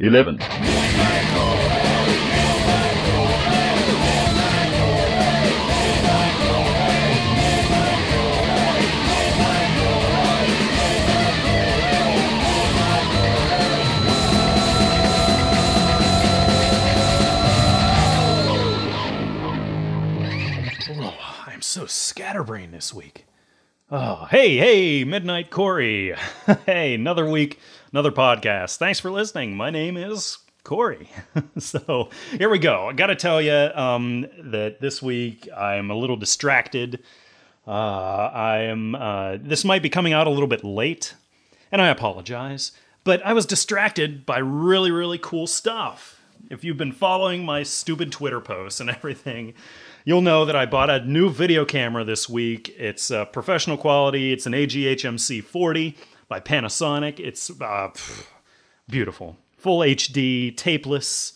11. Oh, I'm so scatterbrained this week. Oh, hey, hey, Midnight Corey. hey, another week, another podcast. Thanks for listening. My name is Corey. so here we go. I got to tell you um, that this week I'm a little distracted. Uh, I am. Uh, this might be coming out a little bit late, and I apologize. But I was distracted by really, really cool stuff. If you've been following my stupid Twitter posts and everything, you'll know that I bought a new video camera this week. It's uh, professional quality. It's an AG-HMC 40 by Panasonic. It's uh, beautiful, full HD, tapeless.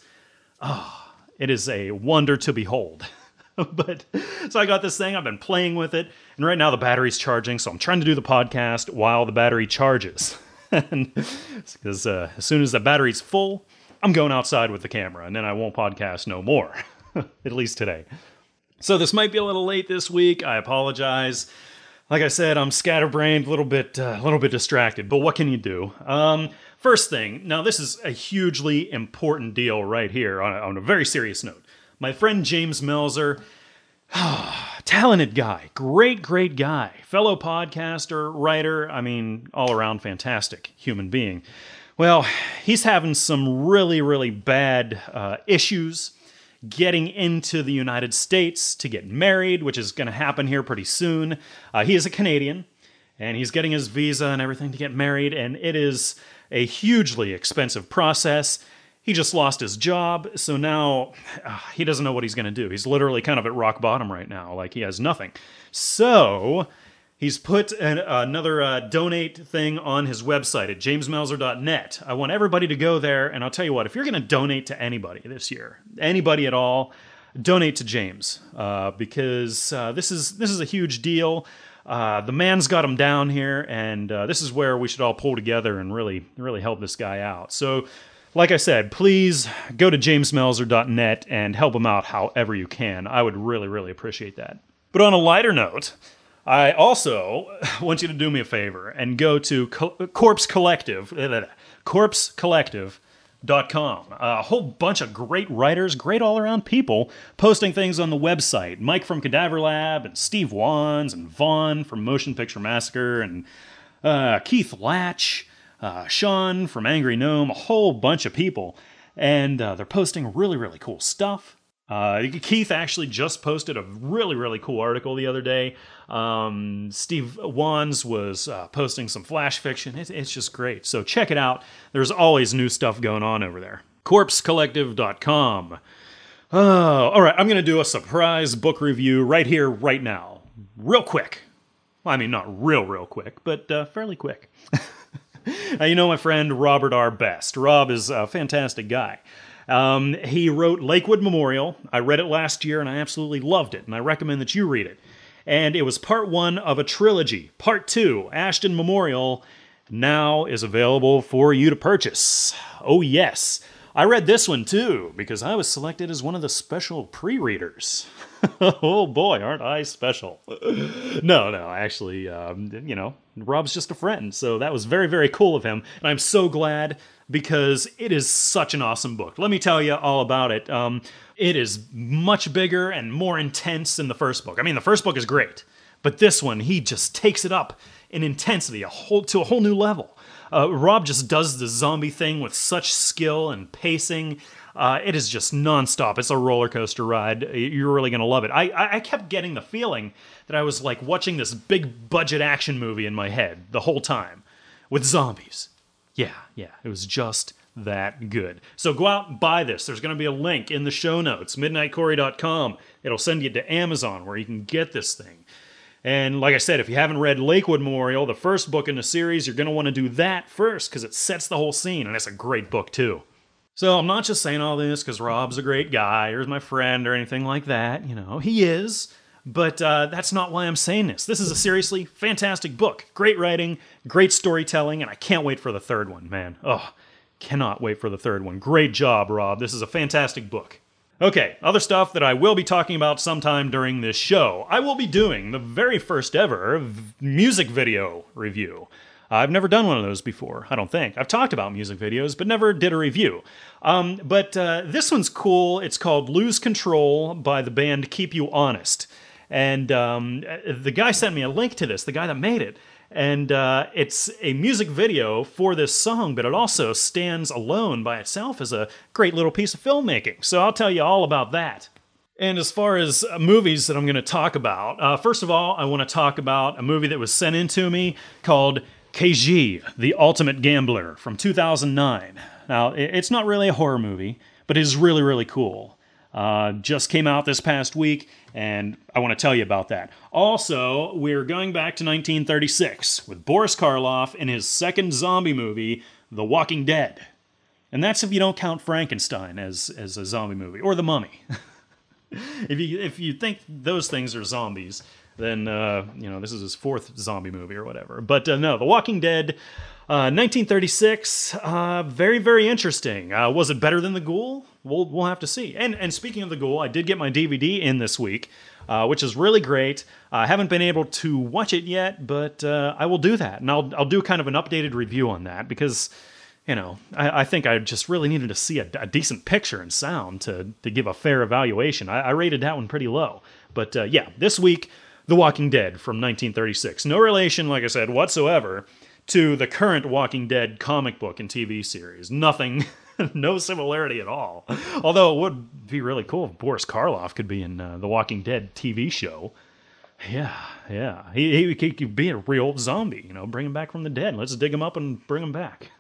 Ah, it is a wonder to behold. but so I got this thing. I've been playing with it, and right now the battery's charging. So I'm trying to do the podcast while the battery charges. Because uh, as soon as the battery's full, I'm going outside with the camera, and then I won't podcast no more. At least today. So this might be a little late this week. I apologize. Like I said, I'm scatterbrained, a little bit, uh, a little bit distracted. But what can you do? Um, first thing. Now this is a hugely important deal right here on a, on a very serious note. My friend James Melzer, talented guy, great, great guy, fellow podcaster, writer. I mean, all around fantastic human being. Well, he's having some really, really bad uh, issues getting into the United States to get married, which is going to happen here pretty soon. Uh, he is a Canadian, and he's getting his visa and everything to get married, and it is a hugely expensive process. He just lost his job, so now uh, he doesn't know what he's going to do. He's literally kind of at rock bottom right now, like he has nothing. So He's put an, another uh, donate thing on his website at jamesmelzer.net. I want everybody to go there, and I'll tell you what, if you're going to donate to anybody this year, anybody at all, donate to James uh, because uh, this is this is a huge deal. Uh, the man's got him down here, and uh, this is where we should all pull together and really really help this guy out. So. Like I said, please go to jamesmelzer.net and help him out however you can. I would really, really appreciate that. But on a lighter note, I also want you to do me a favor and go to Collective, Corpse Collective. Dot com. A whole bunch of great writers, great all around people posting things on the website. Mike from Cadaver Lab, and Steve Wands, and Vaughn from Motion Picture Massacre, and uh, Keith Latch, uh, Sean from Angry Gnome, a whole bunch of people. And uh, they're posting really, really cool stuff. Uh, Keith actually just posted a really, really cool article the other day. Um, Steve Wands was uh, posting some flash fiction. It, it's just great. So check it out. There's always new stuff going on over there. CorpseCollective.com. Oh, all right. I'm going to do a surprise book review right here, right now. Real quick. Well, I mean, not real, real quick, but uh, fairly quick. you know my friend Robert R. Best. Rob is a fantastic guy. Um, he wrote Lakewood Memorial. I read it last year and I absolutely loved it, and I recommend that you read it. And it was part one of a trilogy. Part two, Ashton Memorial, now is available for you to purchase. Oh, yes. I read this one too because I was selected as one of the special pre readers. oh boy, aren't I special? no, no, actually, um, you know, Rob's just a friend, so that was very, very cool of him. And I'm so glad because it is such an awesome book. Let me tell you all about it. Um, it is much bigger and more intense than the first book. I mean, the first book is great, but this one, he just takes it up in intensity a whole, to a whole new level. Uh, Rob just does the zombie thing with such skill and pacing. Uh, it is just nonstop. It's a roller coaster ride. You're really gonna love it. I, I kept getting the feeling that I was like watching this big budget action movie in my head the whole time with zombies. Yeah, yeah, it was just that good. So go out and buy this. There's going to be a link in the show notes, midnightcorey.com. It'll send you to Amazon where you can get this thing. And like I said, if you haven't read Lakewood Memorial, the first book in the series, you're going to want to do that first because it sets the whole scene, and it's a great book too. So I'm not just saying all this because Rob's a great guy or is my friend or anything like that. You know, he is. But uh, that's not why I'm saying this. This is a seriously fantastic book. Great writing, great storytelling, and I can't wait for the third one, man. Oh, cannot wait for the third one. Great job, Rob. This is a fantastic book. Okay, other stuff that I will be talking about sometime during this show. I will be doing the very first ever music video review. I've never done one of those before, I don't think. I've talked about music videos, but never did a review. Um, but uh, this one's cool. It's called Lose Control by the band Keep You Honest. And um, the guy sent me a link to this, the guy that made it. And uh, it's a music video for this song, but it also stands alone by itself as a great little piece of filmmaking. So I'll tell you all about that. And as far as movies that I'm going to talk about, uh, first of all, I want to talk about a movie that was sent in to me called Kaiji, The Ultimate Gambler from 2009. Now, it's not really a horror movie, but it is really, really cool. Uh, just came out this past week, and I want to tell you about that. Also, we're going back to 1936 with Boris Karloff in his second zombie movie, The Walking Dead. And that's if you don't count Frankenstein as, as a zombie movie, or The Mummy. if, you, if you think those things are zombies, then uh, you know this is his fourth zombie movie or whatever. But uh, no, The Walking Dead, uh, 1936, uh, very very interesting. Uh, was it better than The Ghoul? We'll we'll have to see. And and speaking of The Ghoul, I did get my DVD in this week. Uh, which is really great. I haven't been able to watch it yet, but I will do that, and I'll I'll do kind of an updated review on that because you know, I, I, think I just really needed to see a, a, decent picture and sound to to give a fair evaluation. I, I rated that one pretty low, but uh, yeah, this week the Walking Dead from 1936. No relation, like I said, whatsoever to the current Walking Dead comic book and TV series. Nothing, no similarity at all. Although it would be really cool if Boris Karloff could be in uh, the Walking Dead TV show. Yeah, yeah. He, he, he, could be a real zombie, you know, bring him back from the dead. Let's dig him up and bring him back.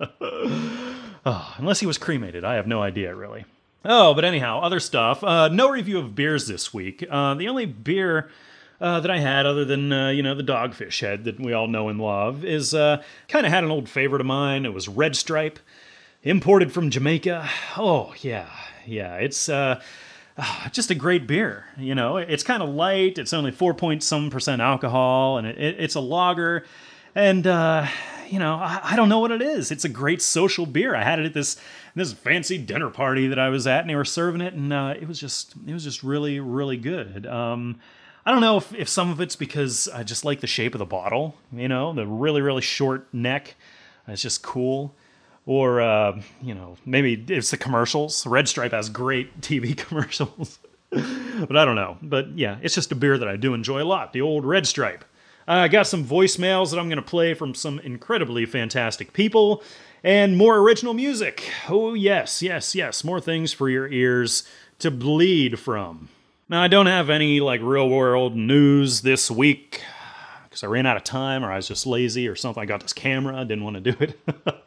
oh, unless he was cremated. I have no idea, really. Oh, but anyhow, other stuff. Uh, no review of beers this week. Uh, the only beer uh, that I had, other than uh, you know the Dogfish Head that we all know and love, is uh, kind of had an old favorite of mine. It was Red Stripe, imported from Jamaica. Oh yeah, yeah, it's uh, ah, just a great beer. You know, it's kind of light. It's only four point some percent alcohol, and it, it, it's a lager. And uh, you know, I, I, don't know what it is. It's a great social beer. I had it at this this fancy dinner party that I was at, and they were serving it, and uh, it was just it was just really really good. Um, I don't know if, if some of it's because I just like the shape of the bottle, you know, the really, really short neck. It's just cool. Or, uh, you know, maybe it's the commercials. Red Stripe has great TV commercials. but I don't know. But yeah, it's just a beer that I do enjoy a lot. The old Red Stripe. I got some voicemails that I'm going to play from some incredibly fantastic people and more original music. Oh, yes, yes, yes. More things for your ears to bleed from. Now, I don't have any like real world news this week because I ran out of time or I was just lazy or something. I got this camera, I didn't want to do it.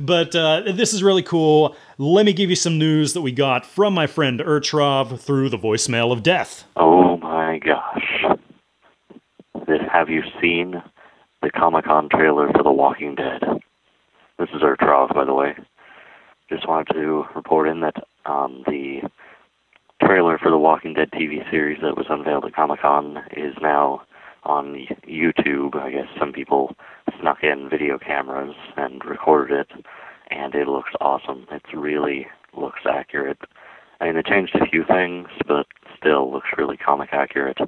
but uh, this is really cool. Let me give you some news that we got from my friend Urtrov through the voicemail of death. Oh my gosh. Have you seen the Comic Con trailer for The Walking Dead? This is Urtrov, by the way. Just wanted to report in that um, the trailer for the Walking Dead TV series that was unveiled at Comic Con is now on YouTube. I guess some people snuck in video cameras and recorded it, and it looks awesome. It really looks accurate. I mean, they changed a few things, but still looks really comic accurate.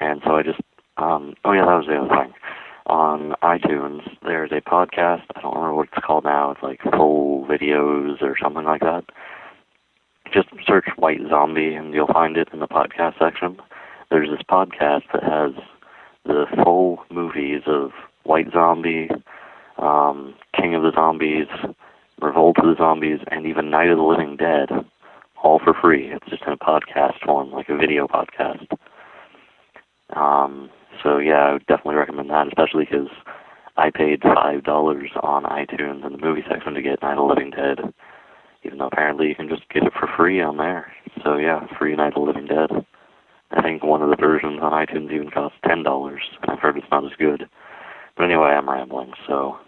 And so I just, um, oh yeah, that was the other thing. On iTunes, there's a podcast. I don't remember what it's called now. It's like full videos or something like that just search White Zombie and you'll find it in the podcast section. There's this podcast that has the full movies of White Zombie, um, King of the Zombies, Revolt of the Zombies, and even Night of the Living Dead, all for free. It's just in a podcast form, like a video podcast. Um, so yeah, I would definitely recommend that, especially because I paid five dollars on iTunes in the movie section to get Night of the Living Dead even though apparently you can just get it for free on there. So yeah, free Night of the Living Dead. I think one of the versions on iTunes even costs ten dollars, I've heard it's not as good. But anyway, I'm rambling, so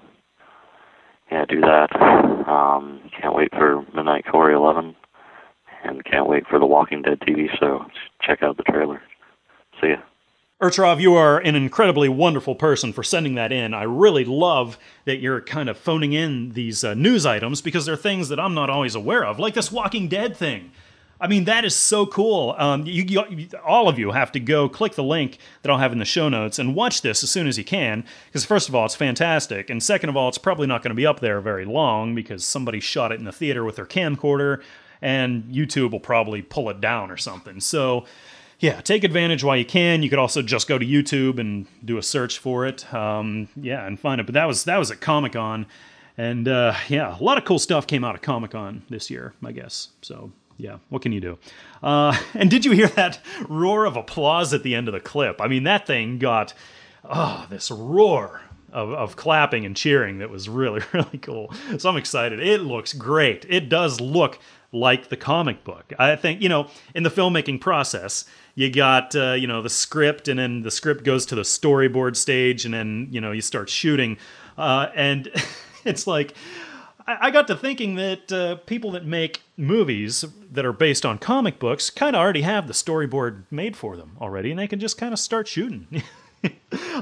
yeah, do that. Um, can't wait for Midnight Corey 11, and can't wait for the Walking Dead TV show. Check out the trailer. See ya. Urtrov, you are an incredibly wonderful person for sending that in. I really love that you're kind of phoning in these uh, news items because they're things that I'm not always aware of, like this Walking Dead thing. I mean, that is so cool. Um, you, you, all of you have to go click the link that I'll have in the show notes and watch this as soon as you can. Because, first of all, it's fantastic. And second of all, it's probably not going to be up there very long because somebody shot it in the theater with their camcorder and YouTube will probably pull it down or something. So, yeah, take advantage while you can. You could also just go to YouTube and do a search for it. Um, yeah, and find it. But that was that was at Comic Con, and uh, yeah, a lot of cool stuff came out of Comic Con this year, I guess. So yeah, what can you do? Uh, and did you hear that roar of applause at the end of the clip? I mean, that thing got oh, this roar of, of clapping and cheering that was really, really cool. So I'm excited. It looks great. It does look like the comic book. I think, you know, in the filmmaking process, you got, uh, you know, the script, and then the script goes to the storyboard stage, and then, you know, you start shooting. Uh, and it's like, I got to thinking that uh, people that make movies that are based on comic books kind of already have the storyboard made for them already, and they can just kind of start shooting.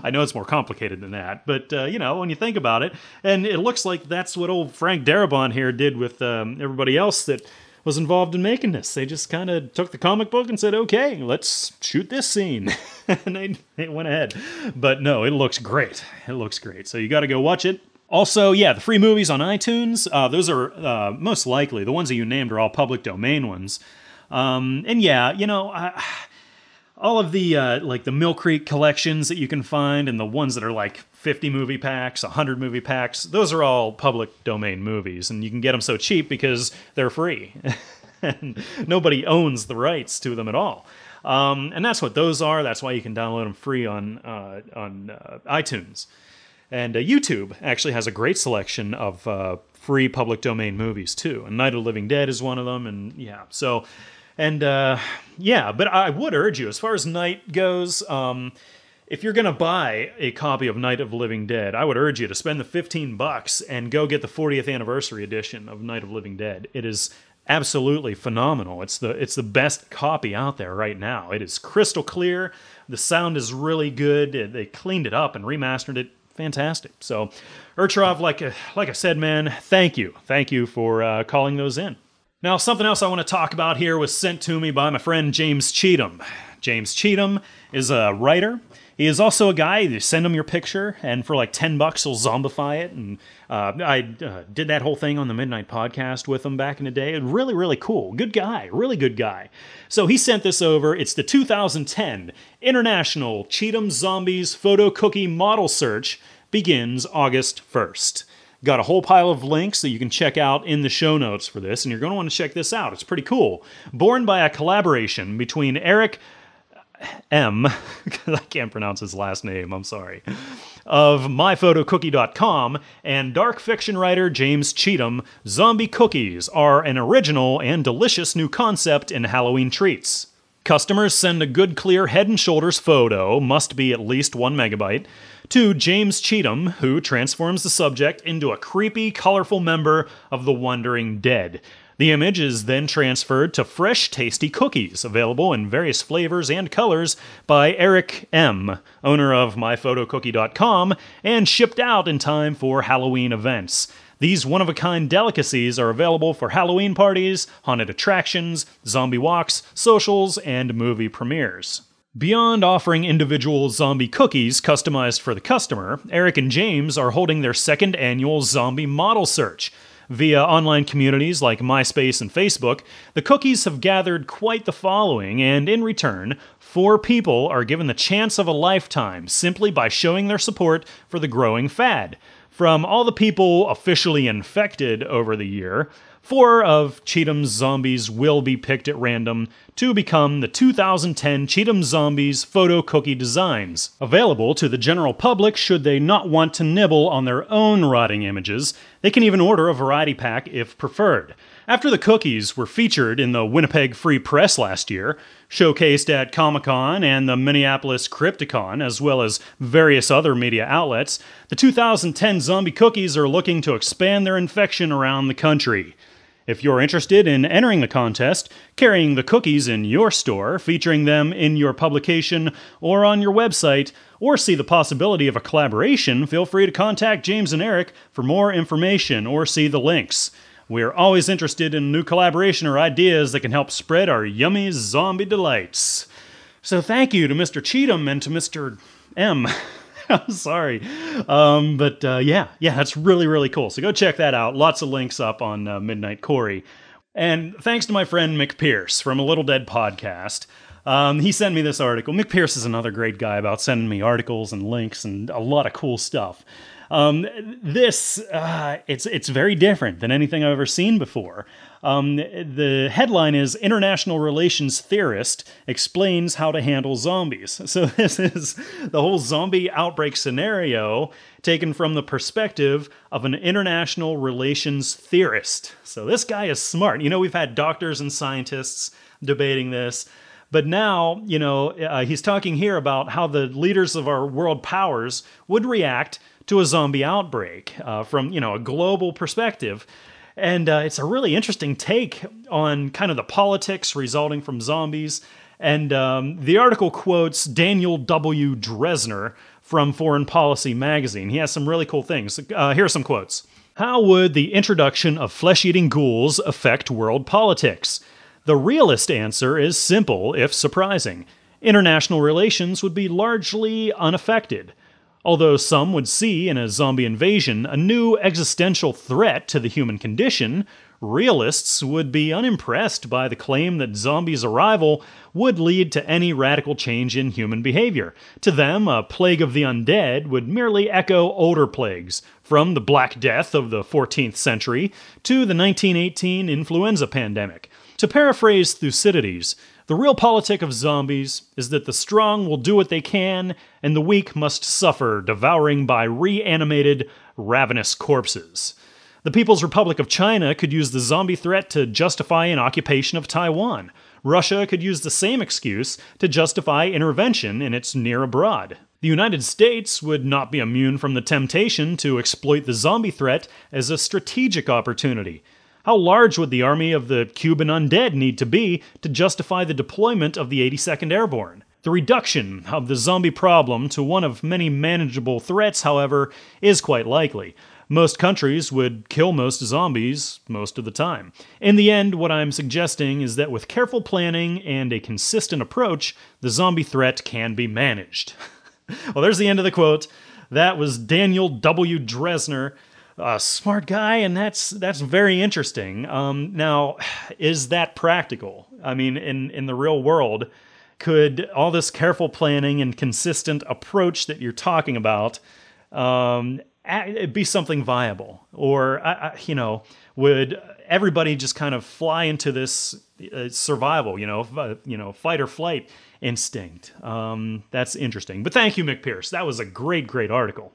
I know it's more complicated than that, but uh, you know when you think about it, and it looks like that's what old Frank Darabont here did with um, everybody else that was involved in making this. They just kind of took the comic book and said, "Okay, let's shoot this scene," and they, they went ahead. But no, it looks great. It looks great. So you got to go watch it. Also, yeah, the free movies on iTunes, uh, those are uh, most likely the ones that you named are all public domain ones. Um, and yeah, you know, I, all of the uh, like the Mill Creek collections that you can find and the ones that are like 50 movie packs, 100 movie packs, those are all public domain movies and you can get them so cheap because they're free. and nobody owns the rights to them at all. Um, and that's what those are. That's why you can download them free on uh, on uh, iTunes. And uh, YouTube actually has a great selection of uh, free public domain movies too. And Night of the Living Dead is one of them. And yeah, so, and uh, yeah, but I would urge you, as far as Night goes, um, if you're going to buy a copy of Night of the Living Dead, I would urge you to spend the 15 bucks and go get the 40th anniversary edition of Night of the Living Dead. It is absolutely phenomenal. It's the it's the best copy out there right now. It is crystal clear. The sound is really good. They cleaned it up and remastered it fantastic. So, Urtrov, like uh, like I said, man, thank you, thank you for uh, calling those in. Now, something else I want to talk about here was sent to me by my friend James Cheatham. James Cheatham is a writer. He is also a guy. You send him your picture, and for like ten bucks, he'll zombify it. And uh, I uh, did that whole thing on the Midnight Podcast with him back in the day. And really, really cool. Good guy. Really good guy. So he sent this over. It's the 2010 International Cheatham Zombies Photo Cookie Model Search begins August 1st. Got a whole pile of links that you can check out in the show notes for this, and you're going to want to check this out. It's pretty cool. Born by a collaboration between Eric M, because I can't pronounce his last name, I'm sorry, of myphotocookie.com and dark fiction writer James Cheatham, zombie cookies are an original and delicious new concept in Halloween treats. Customers send a good clear head and shoulders photo, must be at least one megabyte, to James Cheatham, who transforms the subject into a creepy, colorful member of the Wandering Dead. The image is then transferred to fresh, tasty cookies, available in various flavors and colors by Eric M., owner of MyPhotoCookie.com, and shipped out in time for Halloween events. These one of a kind delicacies are available for Halloween parties, haunted attractions, zombie walks, socials, and movie premieres. Beyond offering individual zombie cookies customized for the customer, Eric and James are holding their second annual zombie model search. Via online communities like MySpace and Facebook, the cookies have gathered quite the following, and in return, four people are given the chance of a lifetime simply by showing their support for the growing fad. From all the people officially infected over the year, Four of Cheatham's zombies will be picked at random to become the 2010 Cheatham Zombies photo cookie designs, available to the general public should they not want to nibble on their own rotting images. They can even order a variety pack if preferred. After the cookies were featured in the Winnipeg Free Press last year, showcased at Comic Con and the Minneapolis Crypticon, as well as various other media outlets, the 2010 zombie cookies are looking to expand their infection around the country. If you're interested in entering the contest, carrying the cookies in your store, featuring them in your publication or on your website, or see the possibility of a collaboration, feel free to contact James and Eric for more information or see the links. We're always interested in new collaboration or ideas that can help spread our yummy zombie delights. So thank you to Mr. Cheatham and to Mr. M. I'm sorry. Um, but uh, yeah, yeah, that's really, really cool. So go check that out. Lots of links up on uh, Midnight Corey. And thanks to my friend Mick Pierce from a Little Dead podcast. Um, he sent me this article. Mick Pierce is another great guy about sending me articles and links and a lot of cool stuff. Um, this uh, it's it's very different than anything I've ever seen before. Um, the headline is International Relations Theorist Explains How to Handle Zombies. So, this is the whole zombie outbreak scenario taken from the perspective of an international relations theorist. So, this guy is smart. You know, we've had doctors and scientists debating this. But now, you know, uh, he's talking here about how the leaders of our world powers would react to a zombie outbreak uh, from, you know, a global perspective. And uh, it's a really interesting take on kind of the politics resulting from zombies. And um, the article quotes Daniel W. Drezner from Foreign Policy magazine. He has some really cool things. Uh, here are some quotes. How would the introduction of flesh eating ghouls affect world politics? The realist answer is simple, if surprising. International relations would be largely unaffected. Although some would see in a zombie invasion a new existential threat to the human condition, realists would be unimpressed by the claim that zombies' arrival would lead to any radical change in human behavior. To them, a plague of the undead would merely echo older plagues, from the Black Death of the 14th century to the 1918 influenza pandemic. To paraphrase Thucydides, the realpolitik of zombies is that the strong will do what they can, and the weak must suffer, devouring by reanimated, ravenous corpses. The People's Republic of China could use the zombie threat to justify an occupation of Taiwan. Russia could use the same excuse to justify intervention in its near abroad. The United States would not be immune from the temptation to exploit the zombie threat as a strategic opportunity. How large would the army of the Cuban undead need to be to justify the deployment of the 82nd Airborne? The reduction of the zombie problem to one of many manageable threats, however, is quite likely. Most countries would kill most zombies most of the time. In the end, what I'm suggesting is that with careful planning and a consistent approach, the zombie threat can be managed. well, there's the end of the quote. That was Daniel W. Drezner a smart guy, and that's that's very interesting. Um, now, is that practical? I mean, in in the real world, could all this careful planning and consistent approach that you're talking about um, be something viable, or you know, would everybody just kind of fly into this uh, survival, you know, uh, you know, fight or flight instinct? Um, that's interesting. But thank you, Mick Pierce. That was a great, great article.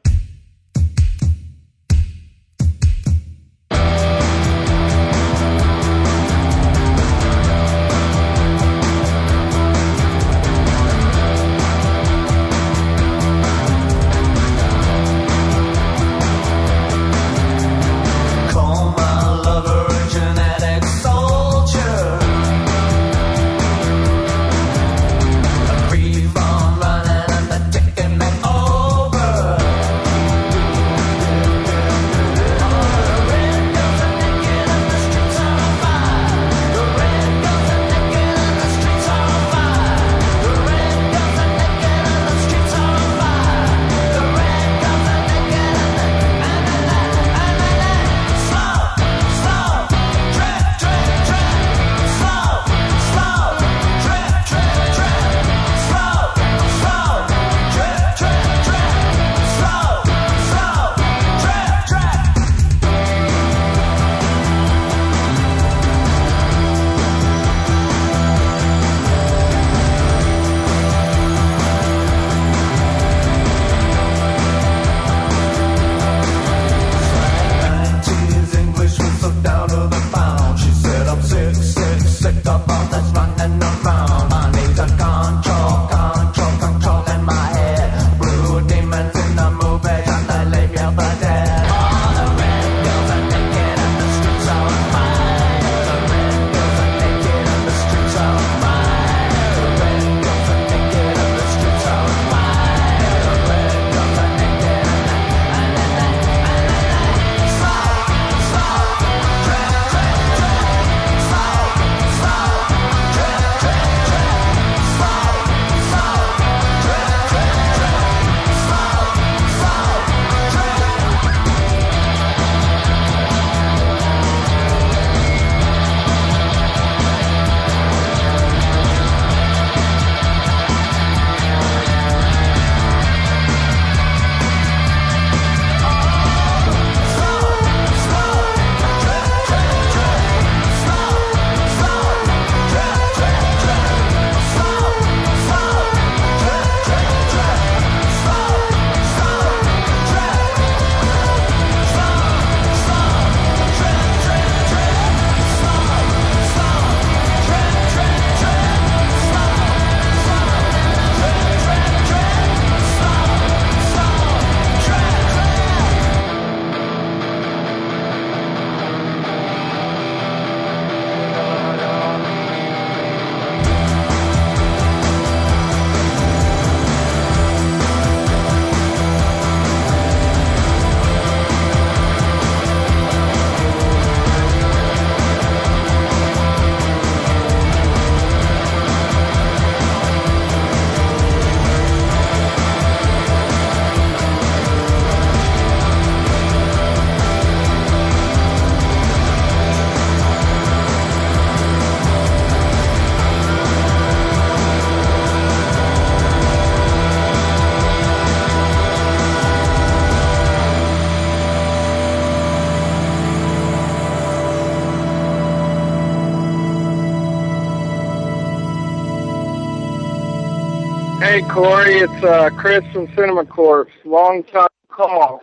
Corey, it's uh, Chris from Cinema Corpse. Long time call.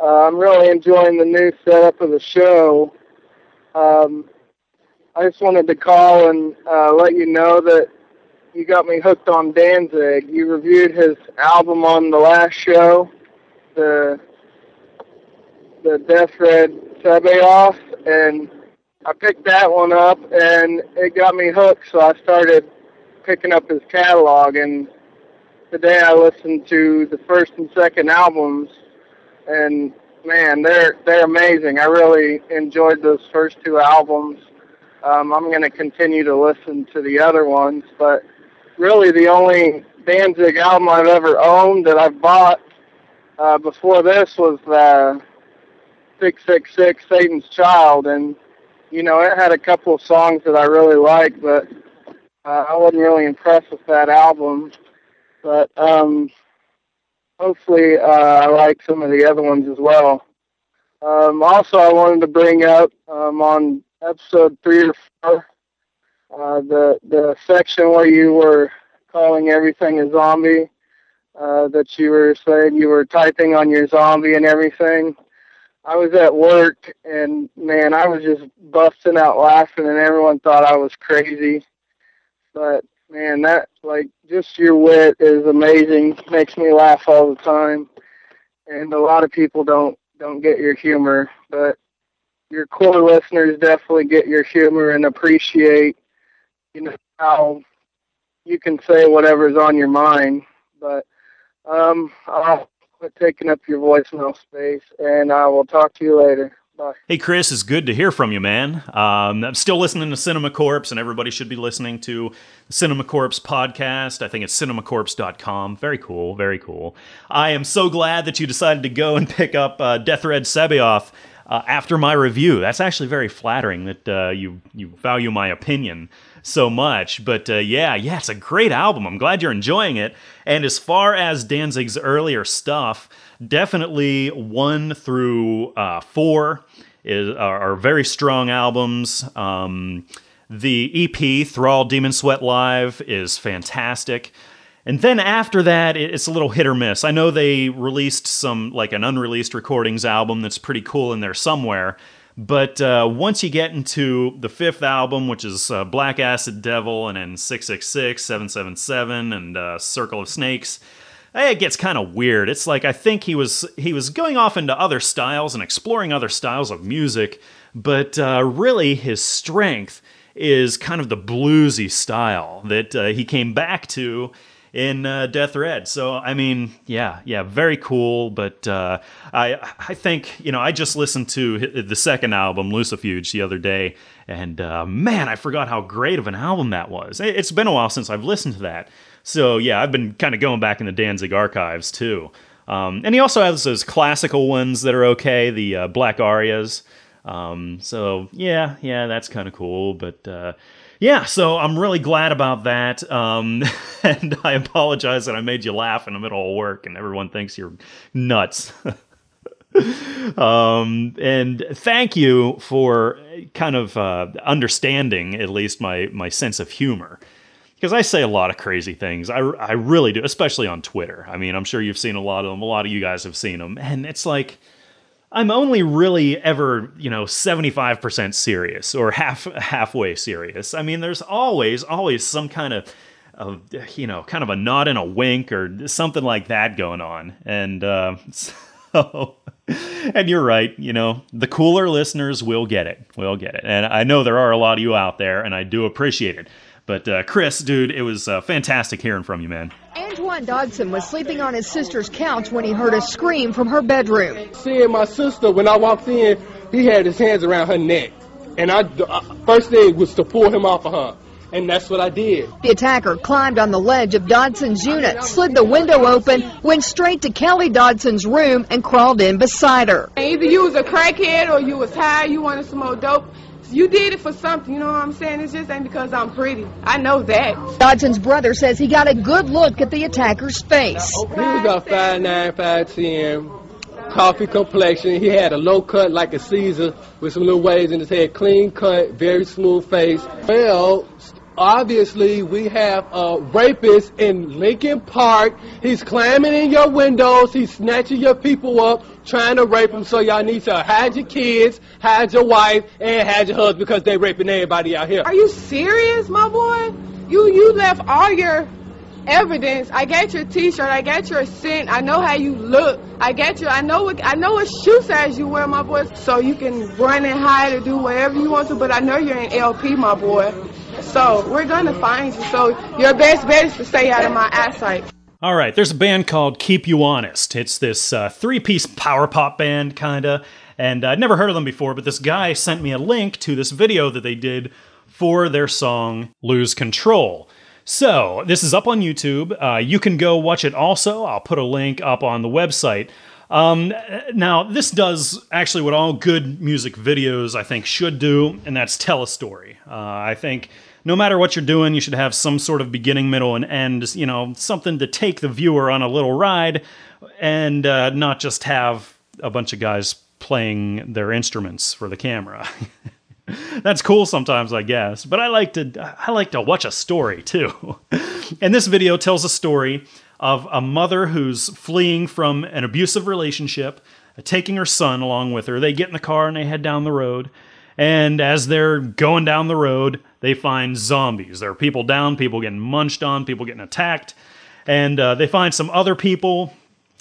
Uh, I'm really enjoying the new setup of the show. Um, I just wanted to call and uh, let you know that you got me hooked on Danzig. You reviewed his album on the last show, the the Deth Red Sabaoth, and I picked that one up, and it got me hooked. So I started picking up his catalog, and today I listened to the first and second albums, and man, they're they're amazing. I really enjoyed those first two albums. Um, I'm going to continue to listen to the other ones, but really the only Danzig album I've ever owned that I've bought uh, before this was the 666 Satan's Child, and you know it had a couple of songs that I really liked, but uh, I wasn't really impressed with that album. But um, hopefully, uh, I like some of the other ones as well. Um, also, I wanted to bring up um, on episode three or four uh, the the section where you were calling everything a zombie. Uh, that you were saying you were typing on your zombie and everything. I was at work and man, I was just busting out laughing and everyone thought I was crazy. But man, that like just your wit is amazing. Makes me laugh all the time. And a lot of people don't don't get your humor, but your core listeners definitely get your humor and appreciate you know how you can say whatever's on your mind. But um I'll quit taking up your voicemail space and I will talk to you later. Bye. Hey, Chris, it's good to hear from you, man. Um, I'm still listening to Cinema Corpse, and everybody should be listening to Cinema Corpse podcast. I think it's cinemacorpse.com. Very cool, very cool. I am so glad that you decided to go and pick up uh, Deth Red Sabaoth uh, after my review. That's actually very flattering that uh, you you value my opinion so much. But uh, yeah, yeah, it's a great album. I'm glad you're enjoying it. And as far as Danzig's earlier stuff, definitely one through uh, four is are, are, very strong albums. Um, the EP Thrall Demon Sweat Live is fantastic. And then after that, it's a little hit or miss. I know they released some, like an unreleased recordings album that's pretty cool in there somewhere. But uh, once you get into the fifth album, which is uh, Black Acid Devil, and then 666, 777, and uh, Circle of Snakes, it gets kind of weird. It's like I think he was he was going off into other styles and exploring other styles of music, but uh, really his strength is kind of the bluesy style that uh, he came back to in uh, Deth Red. So I mean, yeah, yeah, very cool. But uh, I I think you know I just listened to the second album Lucifuge the other day, and uh, man, I forgot how great of an album that was. It's been a while since I've listened to that. So yeah, I've been kind of going back in the Danzig archives too. Um, and he also has those classical ones that are okay, the uh, Black Arias. Um, so yeah, yeah, that's kind of cool. But uh, yeah, so I'm really glad about that. Um, and I apologize that I made you laugh in the middle of work and everyone thinks you're nuts. um, and thank you for kind of uh, understanding at least my, my sense of humor. Because I say a lot of crazy things. I, I really do, especially on Twitter. I mean, I'm sure you've seen a lot of them. A lot of you guys have seen them. And it's like, I'm only really ever, you know, 75% serious or half halfway serious. I mean, there's always always some kind of of you know, kind of a nod and a wink or something like that going on. And uh, so and you're right, you know, the cooler listeners will get it. Will get it. And I know there are a lot of you out there and I do appreciate it. But uh, Chris, dude, it was uh, fantastic hearing from you, man. Antoine Dodson was sleeping on his sister's couch when he heard a scream from her bedroom. Seeing my sister, when I walked in, he had his hands around her neck. And I, uh, first thing was to pull him off of her. And that's what I did. The attacker climbed on the ledge of Dodson's unit, slid the window open, went straight to Kelly Dodson's room, and crawled in beside her. Either you was a crackhead or you was high, you wanted some more dope. You did it for something, you know what I'm saying? It just ain't because I'm pretty. I know that. Dodson's brother says he got a good look at the attacker's face. He was about 5'9", 5'10", coffee complexion. He had a low cut like a Caesar with some little waves in his head. Clean cut, very smooth face. Well, obviously we have a rapist in Lincoln Park. He's climbing in your windows. He's snatching your people up, trying to rape them. So y'all need to hide your kids, hide your wife, and hide your husband because they're raping everybody out here. Are you serious, my boy? You you left all your evidence. I got your T-shirt. I got your scent. I know how you look. I got you. I know what I know what shoe size you wear, my boy. So you can run and hide or do whatever you want to. But I know you're in LP, my boy. So we're gonna find you. So your best bet is to stay out of my eyesight. All right, there's a band called Keep You Honest. It's this uh, three piece power pop band, kinda. And I'd never heard of them before, but this guy sent me a link to this video that they did for their song Lose Control. So, this is up on YouTube. Uh, you can go watch it also. I'll put a link up on the website. Um, now, this does actually what all good music videos, I think, should do, and that's tell a story. Uh, I think no matter what you're doing, you should have some sort of beginning, middle, and end, you know, something to take the viewer on a little ride and uh, not just have a bunch of guys playing their instruments for the camera. That's cool sometimes, I guess, but I like to I like to watch a story too. and this video tells a story of a mother who's fleeing from an abusive relationship, taking her son along with her. They get in the car and they head down the road. And as they're going down the road, they find zombies. There are people down, people getting munched on, people getting attacked. And uh, they find some other people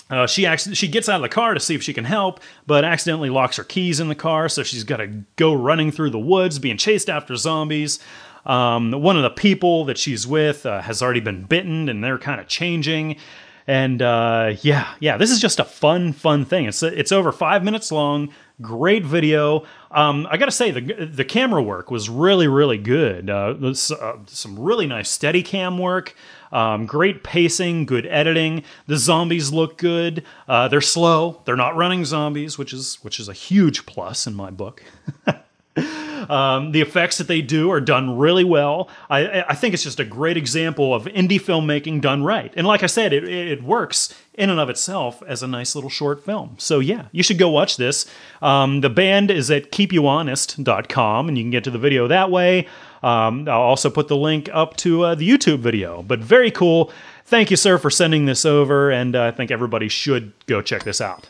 uh, she acc- she gets out of the car to see if she can help, but accidentally locks her keys in the car, so she's got to go running through the woods, being chased after zombies. Um, one of the people that she's with uh, has already been bitten, and they're kind of changing. And uh, yeah, yeah, this is just a fun, fun thing. It's it's over five minutes long. Great video. Um, I got to say the the camera work was really, really good. Uh, uh, some really nice steady cam work. Um, great pacing, good editing. The zombies look good. Uh, they're slow. They're not running zombies, which is which is a huge plus in my book. Um, the effects that they do are done really well. I, I, think it's just a great example of indie filmmaking done right. And like I said, it, it works in and of itself as a nice little short film. So yeah, you should go watch this. Um, the band is at keepyouhonest.com, and you can get to the video that way. Um, I'll also put the link up to uh, the YouTube video. But very cool. Thank you, sir, for sending this over, and uh, I think everybody should go check this out.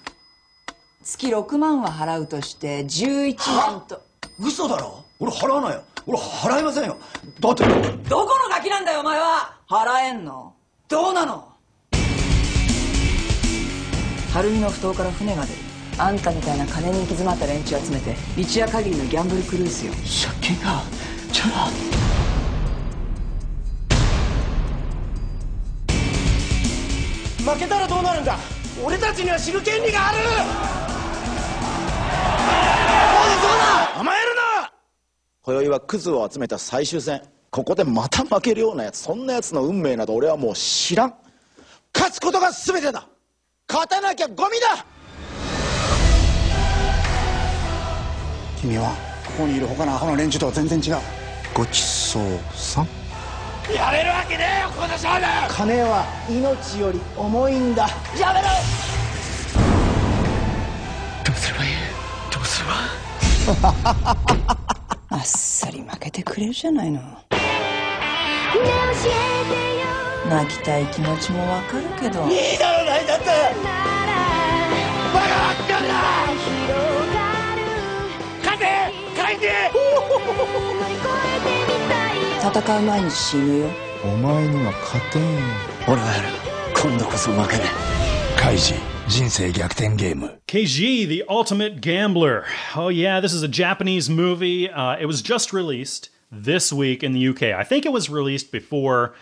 月6万は払うとして11万と 嘘だろ？俺払わないよ。俺払いませんよ。だって。どこのガキなんだよお前は？払えんの？どうなの？晴海の埠頭から船が出る。あんたみたいな金に行き詰まった連中集めて一夜限りのギャンブルクルーズよ。借金が。ちょ負けたらどうなるんだ？俺たちには知る権利がある甘えるな！今宵はクズを集めた最終戦。ここでまた負けるようなやつそんなやつの運命など俺はもう知らん。勝つことが全てだ！勝たなきゃゴミだ！君はここにいる他のアホの連中とは全然違う。ごちそうさん。やれるわけねえよこの勝負！金は命より重いんだ！やめろ！どうすればいい？どうすれば？あっさり負けてくれるじゃないの。泣きたい気持ちもわかるけど。いいだろ泣いたって。バカばっかりだ。勝て帰って。戦う前に死ぬよ。お前には勝てん俺はやる。今度こそ負けねえカイジ Kaiji the ultimate gambler oh yeah this is a Japanese movie uh, it was just released this week in the UK I think it was released before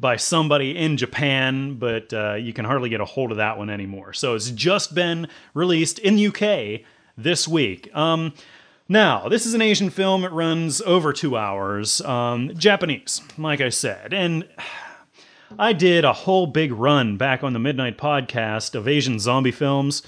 by somebody in Japan, but uh, you can hardly get a hold of that one anymore. So it's just been released in the UK this week. Um, now, this is an Asian film. It runs over two hours. Um, Japanese, like I said. And I did a whole big run back on the Midnight podcast of Asian zombie films.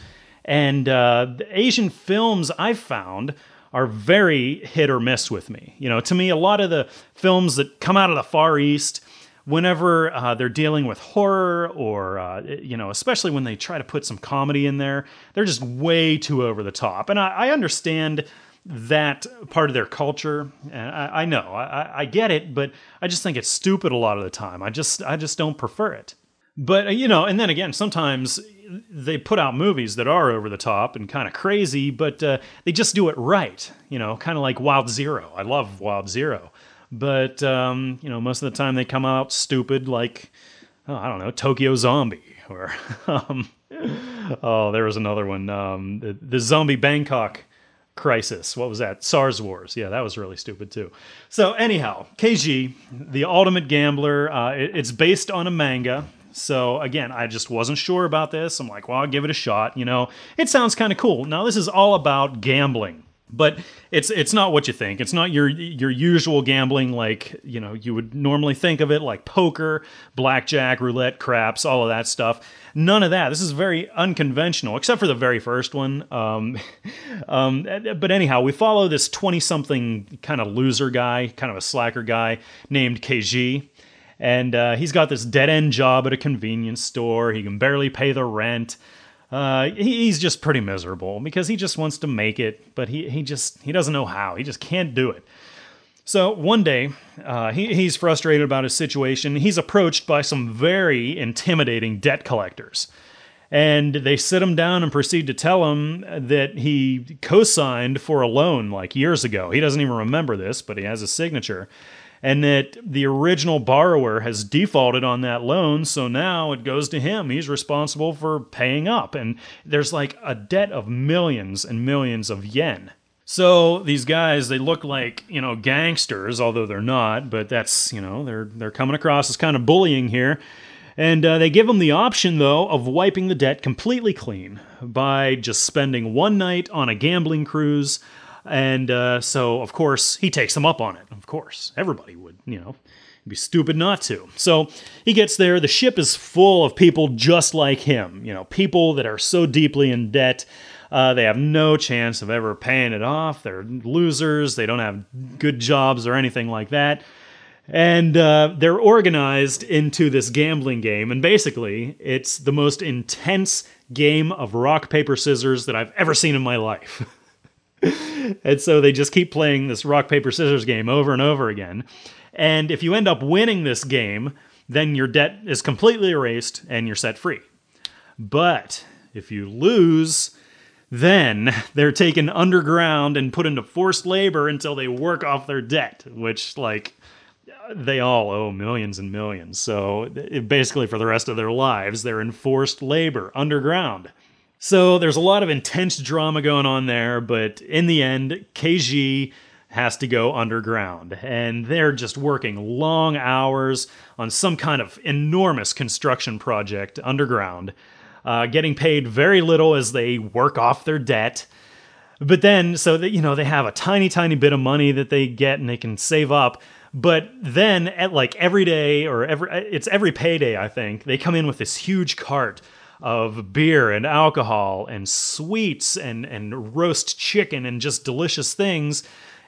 And uh, the Asian films I've found are very hit or miss with me. You know, to me, a lot of the films that come out of the Far East, whenever uh, they're dealing with horror or, uh, you know, especially when they try to put some comedy in there, they're just way too over the top. And I, I understand that part of their culture. And I, I know, I, I get it, but I just think it's stupid a lot of the time. I just, I just don't prefer it. But uh, you know, and then again, sometimes they put out movies that are over the top and kind of crazy, but uh, they just do it right. You know, kind of like Wild Zero. I love Wild Zero, but um, you know, most of the time they come out stupid, like oh, I don't know, Tokyo Zombie or um, oh, there was another one, um, the, the Zombie Bangkok crisis. What was that? SARS Wars. Yeah, that was really stupid too. So anyhow, Kaiji, the ultimate gambler. Uh, it, it's based on a manga. So again, I just wasn't sure about this. I'm like, well, I'll give it a shot. You know, it sounds kind of cool. Now this is all about gambling but it's it's not what you think. It's not your your usual gambling like you know you would normally think of it like poker, blackjack, roulette, craps, all of that stuff. None of that. This is very unconventional, except for the very first one. Um, um, but anyhow, we follow this twenty something kind of loser guy, kind of a slacker guy named Kaiji. And uh, he's got this dead end job at a convenience store. He can barely pay the rent. Uh, he's just pretty miserable because he just wants to make it, but he, he just he doesn't know how. He just can't do it. So one day, uh, he, he's frustrated about his situation. He's approached by some very intimidating debt collectors. And they sit him down and proceed to tell him that he co signed for a loan like years ago. He doesn't even remember this, but he has a signature and that the original borrower has defaulted on that loan, so now it goes to him. He's responsible for paying up, and there's like a debt of millions and millions of yen. So these guys, they look like you know gangsters, although they're not. But that's you know they're they're coming across as kind of bullying here, and uh, they give them the option though of wiping the debt completely clean by just spending one night on a gambling cruise and uh, so, of course, he takes them up on it. Of course, everybody would, you know, be stupid not to. So he gets there. The ship is full of people just like him, you know, people that are so deeply in debt. Uh, they have no chance of ever paying it off. They're losers. They don't have good jobs or anything like that. And uh, they're organized into this gambling game. And basically, it's the most intense game of rock, paper, scissors that I've ever seen in my life. and so they just keep playing this rock, paper, scissors game over and over again. And if you end up winning this game, then your debt is completely erased and you're set free. But if you lose, then they're taken underground and put into forced labor until they work off their debt, which, like, they all owe millions and millions. So basically, for the rest of their lives, they're in forced labor underground. So there's a lot of intense drama going on there, but in the end, Kaiji has to go underground. And they're just working long hours on some kind of enormous construction project underground, uh, getting paid very little as they work off their debt. But then, so that, you know, they have a tiny, tiny bit of money that they get and they can save up. But then, at like every day or every, it's every payday, I think, they come in with this huge cart of beer and alcohol and sweets and, and roast chicken and just delicious things.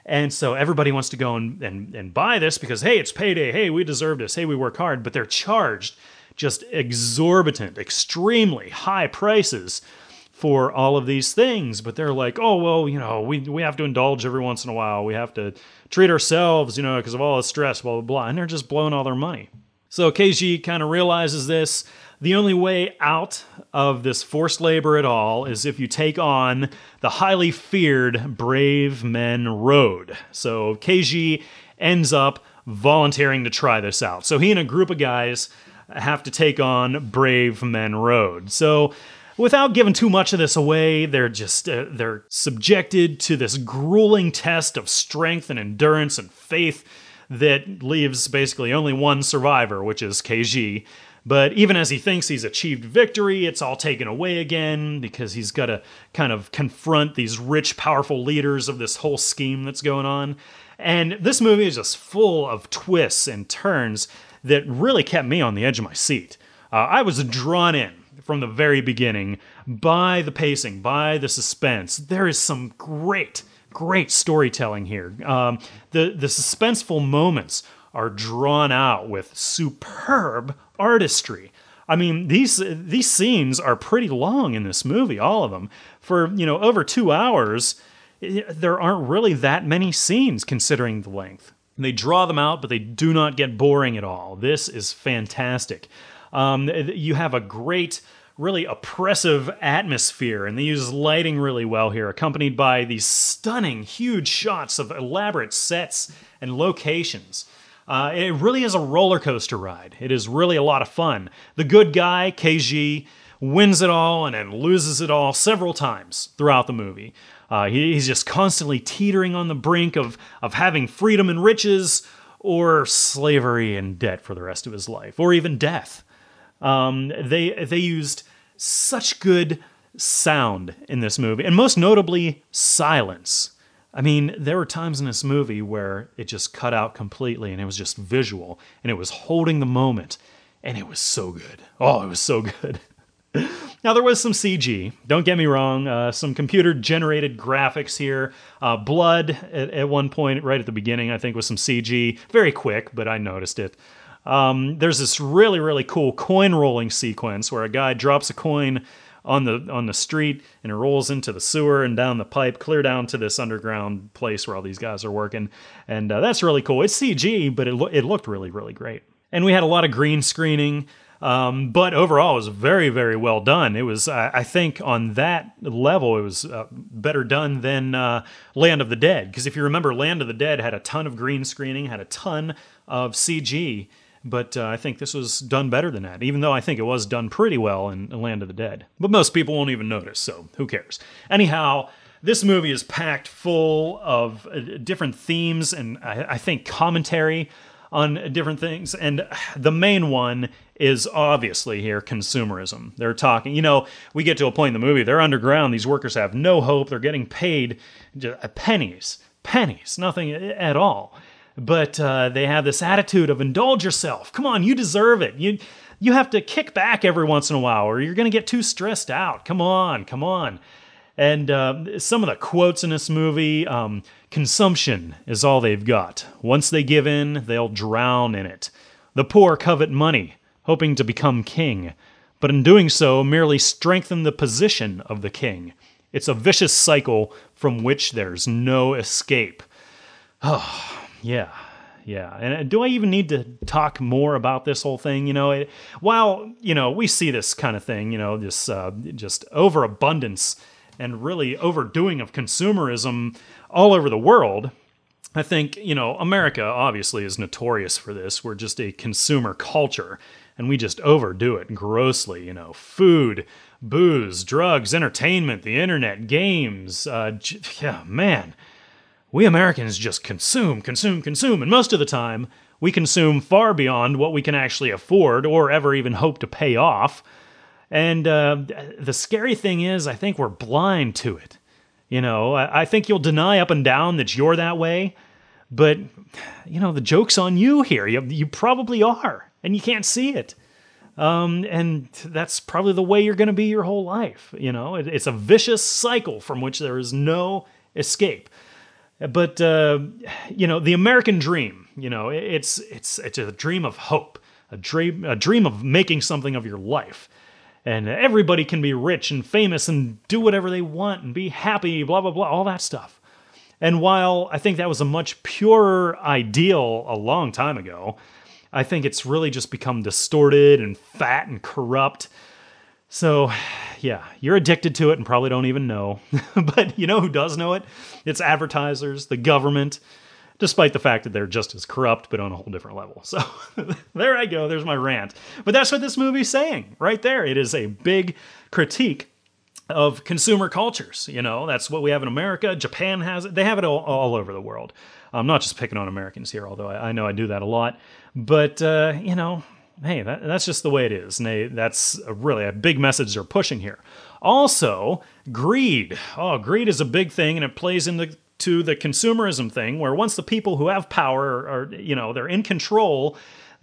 And so everybody wants to go and, and, and buy this because, hey, it's payday. Hey, we deserve this. Hey, we work hard. But they're charged just exorbitant, extremely high prices for all of these things. But they're like, oh, well, you know, we, we have to indulge every once in a while. We have to treat ourselves, you know, because of all the stress, blah, blah, blah. And they're just blowing all their money. So Kaiji kind of realizes this. The only way out of this forced labor at all is if you take on the highly feared Brave Men Road. So Kaiji ends up volunteering to try this out. So he and a group of guys have to take on Brave Men Road. So without giving too much of this away, they're just uh, they're subjected to this grueling test of strength and endurance and faith that leaves basically only one survivor, which is Kaiji. But even as he thinks he's achieved victory, it's all taken away again because he's got to kind of confront these rich, powerful leaders of this whole scheme that's going on. And this movie is just full of twists and turns that really kept me on the edge of my seat. Uh, I was drawn in from the very beginning by the pacing, by the suspense. There is some great, great storytelling here. Um, the the suspenseful moments are drawn out with superb artistry. I mean, these these scenes are pretty long in this movie, all of them. For, you know, over 2 hours, there aren't really that many scenes considering the length. They draw them out, but they do not get boring at all. This is fantastic. Um, you have a great, really oppressive atmosphere, and they use lighting really well here, accompanied by these stunning, huge shots of elaborate sets and locations. Uh, it really is a roller coaster ride. It is really a lot of fun. The good guy, Kaiji, wins it all and then loses it all several times throughout the movie. Uh, he, he's just constantly teetering on the brink of, of having freedom and riches or slavery and debt for the rest of his life, or even death. Um, they, they used such good sound in this movie, and most notably, silence. I mean, there were times in this movie where it just cut out completely and it was just visual and it was holding the moment and it was so good. Oh, it was so good. now, there was some CG, don't get me wrong, uh, some computer generated graphics here. Uh, blood at, at, one point, right at the beginning, I think, was some CG. Very quick, but I noticed it. Um, there's this really, really cool coin rolling sequence where a guy drops a coin on the on the street and it rolls into the sewer and down the pipe clear down to this underground place where all these guys are working. And uh, that's really cool. It's cg but it, lo- it looked really really great. And we had a lot of green screening um, but overall it was very very well done. It was uh, i think on that level it was uh, better done than uh, land of the dead. Because if you remember land of the dead had a ton of green screening had a ton of cg but uh, I think this was done better than that, even though I think it was done pretty well in Land of the Dead. But most people won't even notice, so who cares? Anyhow, this movie is packed full of uh, different themes and I, I think commentary on different things. And the main one is obviously here consumerism. They're talking, you know, we get to a point in the movie, they're underground, these workers have no hope, they're getting paid pennies, pennies, nothing at all but uh, they have this attitude of indulge yourself. Come on, you deserve it. You you have to kick back every once in a while, or you're going to get too stressed out. Come on, come on. And uh, some of the quotes in this movie um, consumption is all they've got. Once they give in, they'll drown in it. The poor covet money, hoping to become king, but in doing so, merely strengthen the position of the king. It's a vicious cycle from which there's no escape. Oh, yeah. Yeah. And uh, do I even need to talk more about this whole thing? You know, it, while, you know, we see this kind of thing, you know, this uh, just overabundance and really overdoing of consumerism all over the world. I think, you know, America obviously is notorious for this. We're just a consumer culture and we just overdo it grossly. You know, food, booze, drugs, entertainment, the internet, games. Uh, yeah, man we Americans just consume, consume, consume, and most of the time, we consume far beyond what we can actually afford or ever even hope to pay off. And uh, the scary thing is, I think we're blind to it. You know, I think you'll deny up and down that you're that way, but, you know, the joke's on you here. You, you probably are, and you can't see it. Um, and that's probably the way you're going to be your whole life. You know, it, it's a vicious cycle from which there is no escape. But uh, you know, the American dream. You know, it's it's it's a dream of hope, a dream a dream of making something of your life. And everybody can be rich and famous and do whatever they want and be happy, blah blah blah, all that stuff. And while I think that was a much purer ideal a long time ago, I think it's really just become distorted and fat and corrupt so, yeah, you're addicted to it and probably don't even know. but you know who does know it? It's advertisers, the government, despite the fact that they're just as corrupt, but on a whole different level. So, there I go. There's my rant. But that's what this movie's saying right there. It is a big critique of consumer cultures. You know, that's what we have in America. Japan has it. They have it all, all over the world. I'm not just picking on Americans here, although I, I know I do that a lot. But, uh, you know, hey, that, that's just the way it is. And they, that's a really a big message they're pushing here. Also, greed. Oh, greed is a big thing, and it plays into to the consumerism thing, where once the people who have power are, you know, they're in control,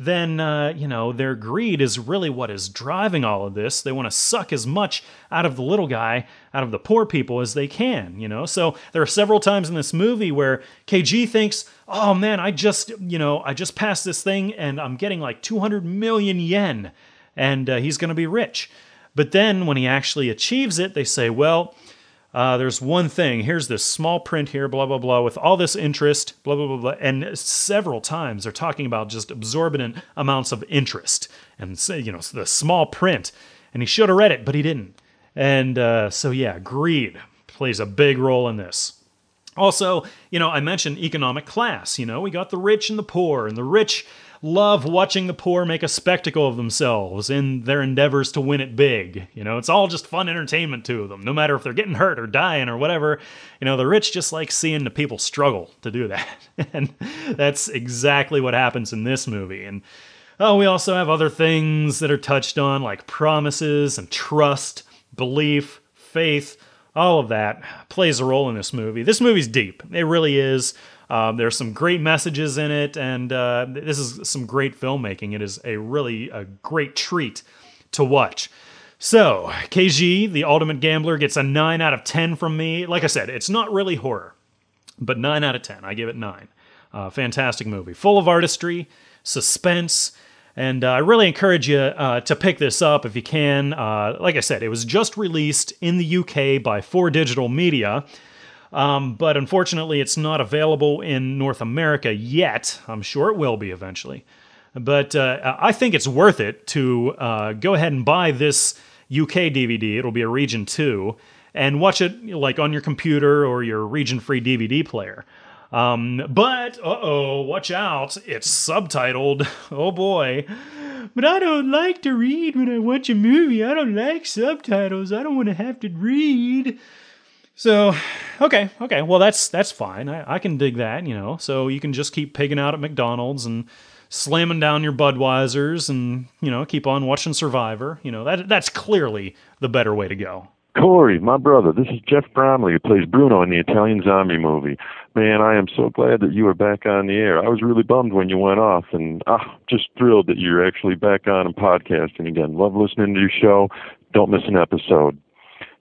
then uh, you know their greed is really what is driving all of this. They want to suck as much out of the little guy, out of the poor people as they can. You know, so there are several times in this movie where Kaiji thinks, "Oh man, I just you know I just passed this thing and I'm getting like 200 million yen, and uh, he's going to be rich." But then when he actually achieves it, they say, "Well." Uh, there's one thing. Here's this small print here, blah, blah, blah, with all this interest, blah, blah, blah, blah. And several times they're talking about just absorbent amounts of interest and, say, you know, the small print. And he should have read it, but he didn't. And uh, so, yeah, greed plays a big role in this. Also, you know, I mentioned economic class. You know, we got the rich and the poor, and the rich love watching the poor make a spectacle of themselves in their endeavors to win it big. You know, it's all just fun entertainment to them, no matter if they're getting hurt or dying or whatever. You know, the rich just like seeing the people struggle to do that. and that's exactly what happens in this movie. And oh, we also have other things that are touched on, like promises and trust, belief, faith. All of that plays a role in this movie. This movie's deep. It really is. Um, there's some great messages in it, and uh, this is some great filmmaking. It is a really a great treat to watch. So, Kaiji, the Ultimate Gambler, gets a 9 out of 10 from me. Like I said, it's not really horror, but 9 out of 10. I give it 9. Uh, fantastic movie. Full of artistry, suspense, and uh, I really encourage you uh, to pick this up if you can. Uh, like I said, it was just released in the UK by 4 Digital Media. Um, but unfortunately, it's not available in North America yet. I'm sure it will be eventually. But uh, I think it's worth it to uh, go ahead and buy this UK DVD. It'll be a Region 2 and watch it like on your computer or your region free DVD player. Um, but uh oh, watch out! It's subtitled. Oh boy. But I don't like to read when I watch a movie. I don't like subtitles. I don't want to have to read. So, okay, okay. Well, that's that's fine. I, I can dig that, you know. So you can just keep pigging out at McDonald's and slamming down your Budweisers and you know keep on watching Survivor. You know that that's clearly the better way to go. Corey, my brother, this is Jeff Bromley who plays Bruno in the Italian zombie movie. Man, I am so glad that you are back on the air. I was really bummed when you went off, and ah, just thrilled that you're actually back on and podcasting again. Love listening to your show. Don't miss an episode.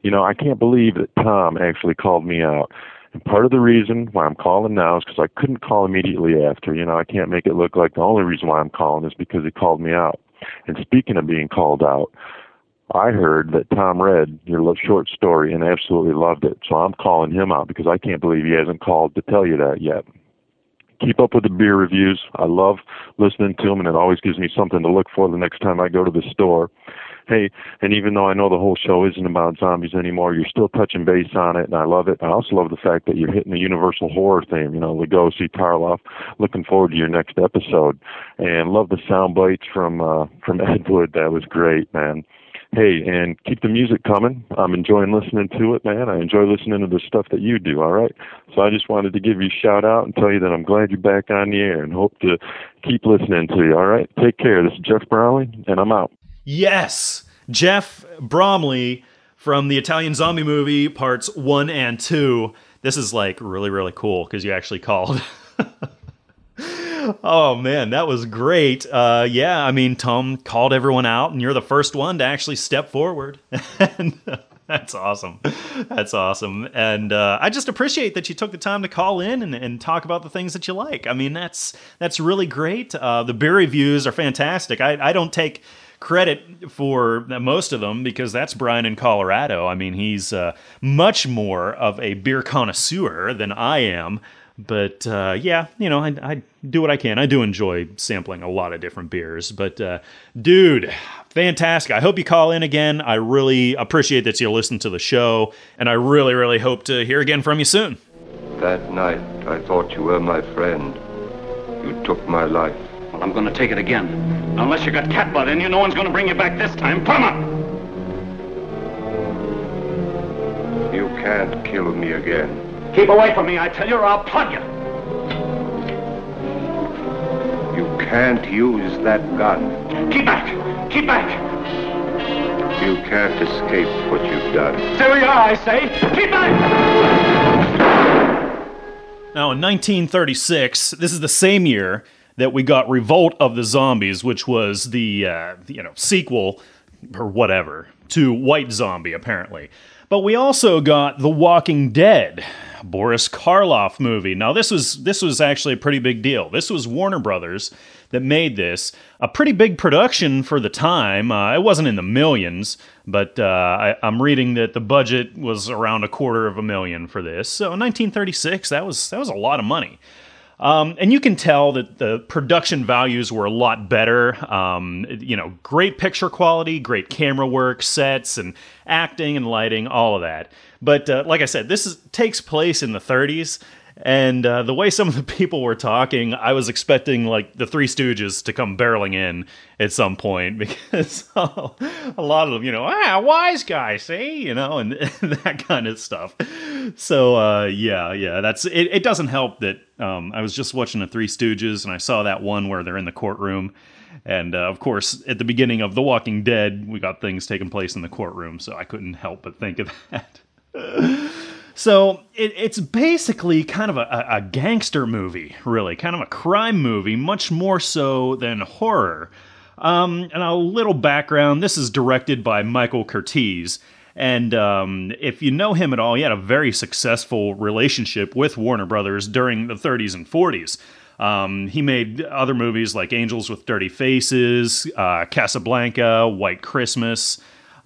You know, I can't believe that Tom actually called me out. And part of the reason why I'm calling now is because I couldn't call immediately after. You know, I can't make it look like the only reason why I'm calling is because he called me out. And speaking of being called out, I heard that Tom read your short story and absolutely loved it. So I'm calling him out because I can't believe he hasn't called to tell you that yet. Keep up with the beer reviews. I love listening to them, and it always gives me something to look for the next time I go to the store hey, and even though I know the whole show isn't about zombies anymore, you're still touching base on it, and I love it. I also love the fact that you're hitting the universal horror theme. You know, Lugosi, Karloff. Looking forward to your next episode, and love the sound bites from uh, from Ed Wood. That was great, man. Hey, and keep the music coming. I'm enjoying listening to it, man. I enjoy listening to the stuff that you do, all right? So I just wanted to give you a shout out and tell you that I'm glad you're back on the air and hope to keep listening to you, all right? Take care. This is Jeff Bromley, and I'm out. Yes, Jeff Bromley from the Italian Zombie movie parts one and two. This is like really, really cool because you actually called. oh man, that was great. Uh, yeah, I mean, Tom called everyone out, and you're the first one to actually step forward. and, that's awesome. That's awesome. And uh, I just appreciate that you took the time to call in and, and, talk about the things that you like. I mean, that's that's really great. Uh, the beer reviews are fantastic. I, I don't take credit for most of them because that's Brian in Colorado. I mean, he's uh, much more of a beer connoisseur than I am. But uh, yeah, you know, I, I, do what I can. I do enjoy sampling a lot of different beers. But uh, dude, fantastic. I hope you call in again. I really appreciate that you listen to the show. And I really, really hope to hear again from you soon. That night, I thought you were my friend. You took my life. Well, I'm going to take it again. Unless you got cat blood in you, no one's going to bring you back this time. Come on! You can't kill me again. Keep away from me, I tell you, or I'll plug you. You can't use that gun. Keep back! Keep back! You can't escape what you've done. There we are, I say! Keep back! Now, in 1936, this is the same year that we got Revolt of the Zombies, which was the uh, you know sequel or whatever to White Zombie, apparently. But we also got The Walking Dead, Boris Karloff movie. Now this was this was actually a pretty big deal. This was Warner Brothers that made this. A pretty big production for the time. Uh, it wasn't in the millions, but uh, I, I'm reading that the budget was around a quarter of a million for this. So 1936, that was that was a lot of money. Um, and you can tell that the production values were a lot better. Um, you know, great picture quality, great camera work, sets, and acting and lighting, all of that. But uh, like I said, this is, takes place in the 30s. And uh, the way some of the people were talking, I was expecting like the Three Stooges to come barreling in at some point because a lot of them, you know, ah, wise guy, see, you know, and, and that kind of stuff. So uh, yeah, yeah, that's it. It doesn't help that um, I was just watching the Three Stooges and I saw that one where they're in the courtroom. And uh, of course, at the beginning of The Walking Dead, we got things taking place in the courtroom, so I couldn't help but think of that. So it, it's basically kind of a, a, gangster movie, really, kind of a crime movie, much more so than horror. Um, and a little background this is directed by Michael Curtiz. And um, if you know him at all, he had a very successful relationship with Warner Brothers during the 30s and 40s. Um, he made other movies like Angels with Dirty Faces, uh, Casablanca, White Christmas.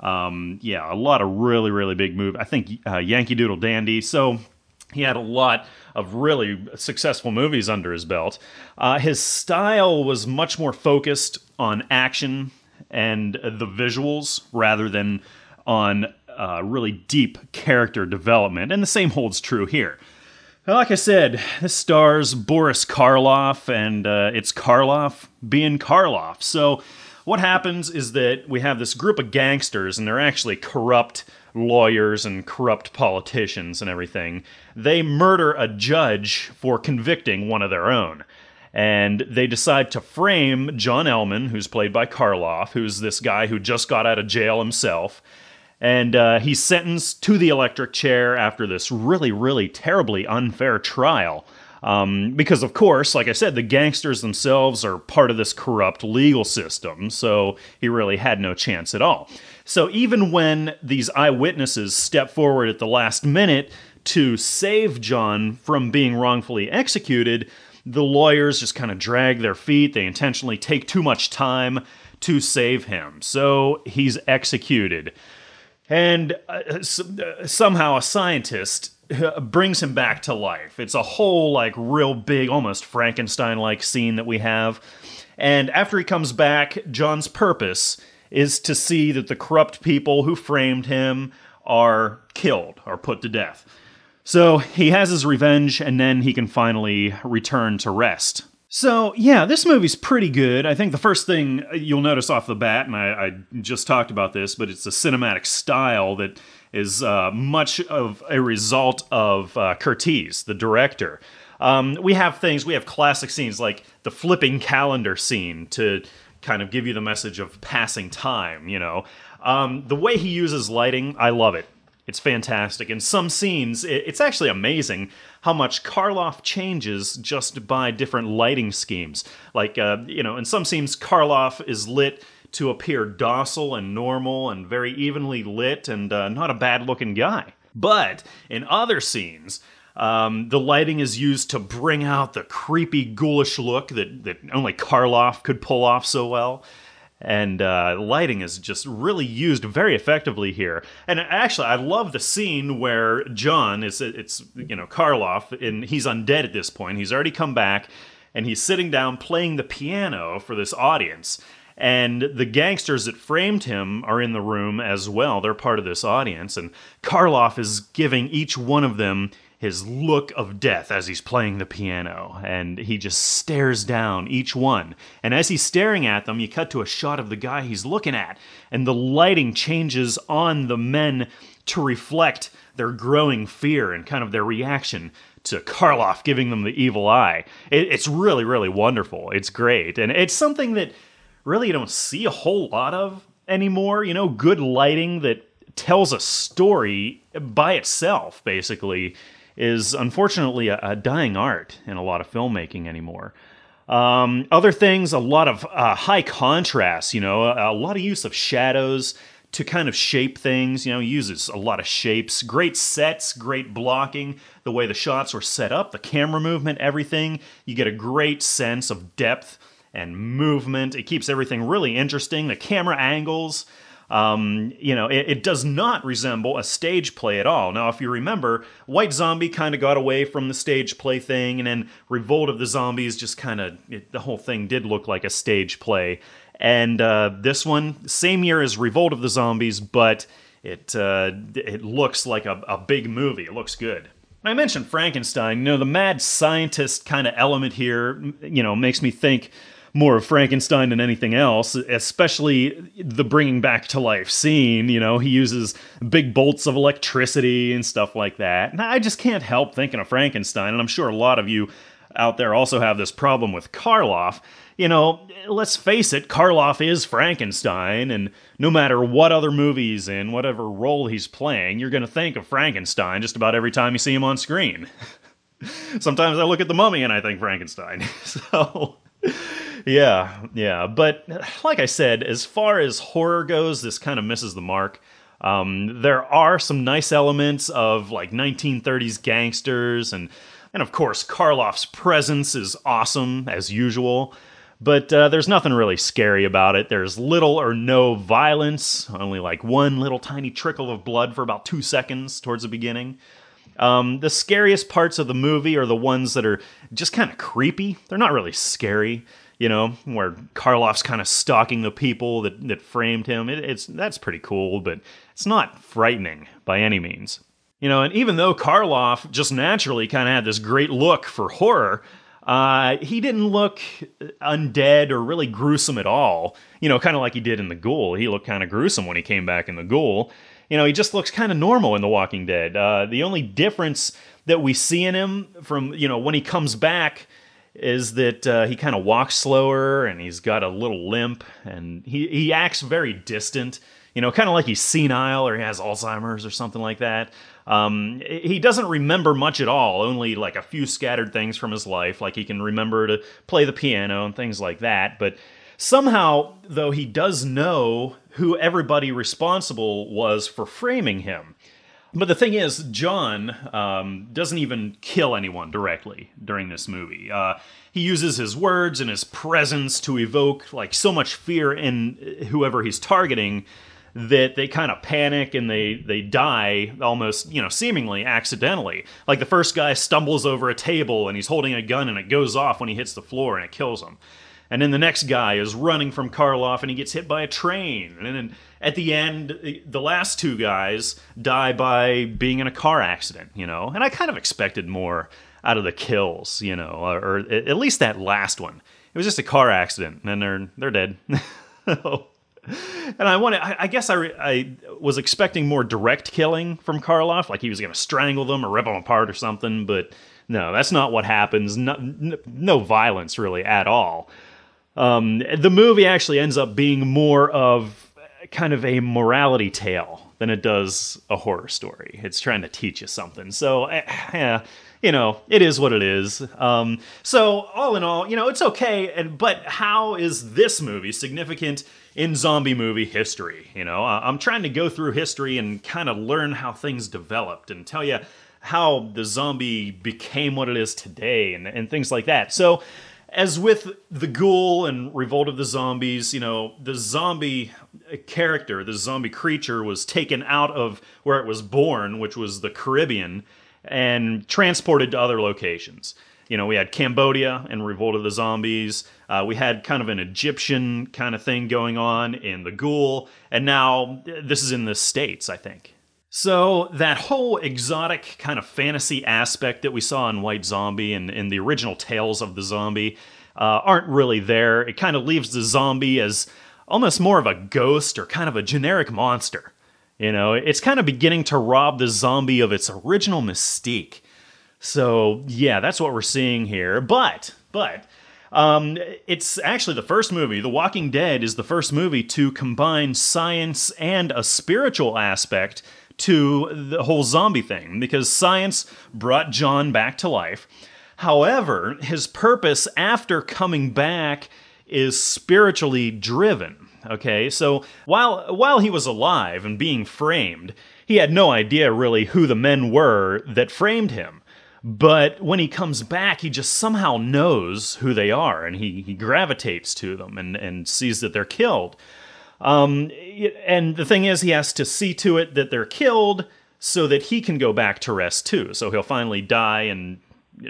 Um, yeah, a lot of really, really big move. I think uh, Yankee Doodle Dandy. So he had a lot of really successful movies under his belt. Uh, his style was much more focused on action and the visuals rather than on uh, really deep character development. And the same holds true here. Like I said, this stars Boris Karloff, and uh, it's Karloff being Karloff. So what happens is that we have this group of gangsters, and they're actually corrupt lawyers and corrupt politicians and everything. They murder a judge for convicting one of their own. And they decide to frame John Ellman, who's played by Karloff, who's this guy who just got out of jail himself. And uh, he's sentenced to the electric chair after this really, really terribly unfair trial. Um, because, of course, like I said, the gangsters themselves are part of this corrupt legal system, so he really had no chance at all. So, even when these eyewitnesses step forward at the last minute to save John from being wrongfully executed, the lawyers just kind of drag their feet. They intentionally take too much time to save him. So, he's executed. And uh, uh somehow a scientist brings him back to life. It's a whole, like, real big, almost Frankenstein like scene that we have. And after he comes back, John's purpose is to see that the corrupt people who framed him are killed, or put to death. So he has his revenge, and then he can finally return to rest. So, yeah, this movie's pretty good. I think the first thing uh, you'll notice off the bat, and I, I just talked about this, but it's the cinematic style that is uh, much of a result of uh, Curtiz, the director. Um, we have things, we have classic scenes like the flipping calendar scene to kind of give you the message of passing time, you know. Um, the way he uses lighting, I love it. It's fantastic. In some scenes, it's actually amazing how much Karloff changes just by different lighting schemes. Like, uh, you know, in some scenes, Karloff is lit to appear docile and normal and very evenly lit and uh, not a bad looking guy. But in other scenes, um, the lighting is used to bring out the creepy, ghoulish look that, that only Karloff could pull off so well. And uh, lighting is just really used very effectively here. And actually, I love the scene where John is it's you know Karloff and he's undead at this point. He's already come back, and he's sitting down playing the piano for this audience. And the gangsters that framed him are in the room as well. They're part of this audience. And Karloff is giving each one of them his look of death as he's playing the piano. And he just stares down each one. And as he's staring at them, you cut to a shot of the guy he's looking at. And the lighting changes on the men to reflect their growing fear and kind of their reaction to Karloff giving them the evil eye. it's really, really wonderful. It's great. And it's something that really you don't see a whole lot of anymore. You know, good lighting that tells a story by itself, basically, is unfortunately a, a dying art in a lot of filmmaking anymore. Um, other things, a lot of uh, high contrast, you know, a, a, lot of use of shadows to kind of shape things. You know, uses a lot of shapes, great sets, great blocking, the way the shots were set up, the camera movement, everything. You get a great sense of depth and movement. It keeps everything really interesting. The camera angles. Um, you know, it, it, does not resemble a stage play at all. Now, if you remember, White Zombie kind of got away from the stage play thing, and then Revolt of the Zombies just kind of, the whole thing did look like a stage play. And uh, this one, same year as Revolt of the Zombies, but it uh, it looks like a, a big movie. It looks good. I mentioned Frankenstein. You know, the mad scientist kind of element here, you know, makes me think more of Frankenstein than anything else, especially the bringing back to life scene. You know, he uses big bolts of electricity and stuff like that. And I just can't help thinking of Frankenstein, and I'm sure a lot of you out there also have this problem with Karloff. You know, let's face it, Karloff is Frankenstein, and no matter what other movie he's in, whatever role he's playing, you're going to think of Frankenstein just about every time you see him on screen. Sometimes I look at the mummy and I think Frankenstein. so, yeah, yeah. But like I said, as far as horror goes, this kind of misses the mark. Um, there are some nice elements of like 1930s gangsters, and and of course Karloff's presence is awesome as usual. But uh, there's nothing really scary about it. There's little or no violence, only like one little tiny trickle of blood for about two seconds towards the beginning. Um, the scariest parts of the movie are the ones that are just kind of creepy. They're not really scary you know, where Karloff's kind of stalking the people that, that framed him. It, it's that's pretty cool, but it's not frightening by any means. You know, and even though Karloff just naturally kind of had this great look for horror, uh, he didn't look undead or really gruesome at all. You know, kind of like he did in The Ghoul. He looked kind of gruesome when he came back in The Ghoul. You know, he just looks kind of normal in The Walking Dead. Uh, the only difference that we see in him from, you know, when he comes back is that uh, he kind of walks slower and he's got a little limp and he, he acts very distant, you know, kind of like he's senile or he has Alzheimer's or something like that. Um, he doesn't remember much at all, only like a few scattered things from his life, like he can remember to play the piano and things like that. But somehow, though, he does know who everybody responsible was for framing him. But the thing is, John um, doesn't even kill anyone directly during this movie. Uh, he uses his words and his presence to evoke like so much fear in whoever he's targeting that they kind of panic and they they die almost you know seemingly accidentally. Like the first guy stumbles over a table and he's holding a gun and it goes off when he hits the floor and it kills him. And then the next guy is running from Karloff and he gets hit by a train. And then at the end, the last two guys die by being in a car accident, you know? And I kind of expected more out of the kills, you know, or, or at least that last one. It was just a car accident and they're, they're dead. and I wanted, I, I guess I, I was expecting more direct killing from Karloff, like he was going to strangle them or rip them apart or something, but no, that's not what happens. No, no violence really at all. Um, the movie actually ends up being more of kind of a morality tale than it does a horror story. It's trying to teach you something. So, eh, yeah, you know, it is what it is. Um, so, all in all, you know, it's okay. And but how is this movie significant in zombie movie history? You know, I'm trying to go through history and kind of learn how things developed and tell you how the zombie became what it is today and, and things like that. So as with the ghoul and revolt of the zombies you know the zombie character the zombie creature was taken out of where it was born which was the caribbean and transported to other locations. You know we had cambodia and revolt of the zombies. Uh, we had kind of an egyptian kind of thing going on in the ghoul. And now this is in the states i think so, that whole exotic kind of fantasy aspect that we saw in White Zombie and in the original Tales of the Zombie uh, aren't really there. It kind of leaves the zombie as almost more of a ghost or kind of a generic monster. You know, it's kind of beginning to rob the zombie of its original mystique. So, yeah, that's what we're seeing here. But, but, um, it's actually the first movie. The Walking Dead is the first movie to combine science and a spiritual aspect to the whole zombie thing because science brought John back to life. However, his purpose after coming back is spiritually driven. Okay, so while while he was alive and being framed, he had no idea really who the men were that framed him. But when he comes back, he just somehow knows who they are and he, he gravitates to them and, and sees that they're killed. Um, and the thing is, he has to see to it that they're killed so that he can go back to rest too. So he'll finally die and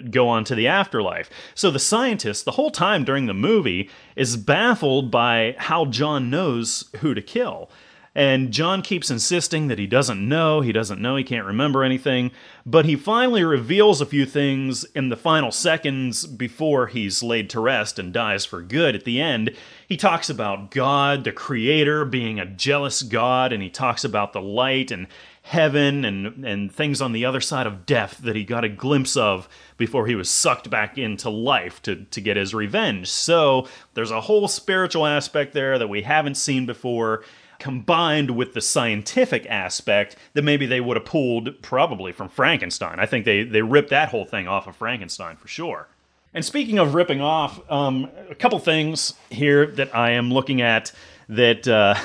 go on to the afterlife. So the scientist, the whole time during the movie, is baffled by how John knows who to kill. And John keeps insisting that he doesn't know, he doesn't know, he can't remember anything. But he finally reveals a few things in the final seconds before he's laid to rest and dies for good at the end. He talks about God, the Creator, being a jealous God, and he talks about the light and heaven and, and things on the other side of death that he got a glimpse of before he was sucked back into life to, to get his revenge. So there's a whole spiritual aspect there that we haven't seen before combined with the scientific aspect that maybe they would have pulled probably from Frankenstein. I think they, they ripped that whole thing off of Frankenstein for sure. And speaking of ripping off, um, a couple things here that I am looking at that uh,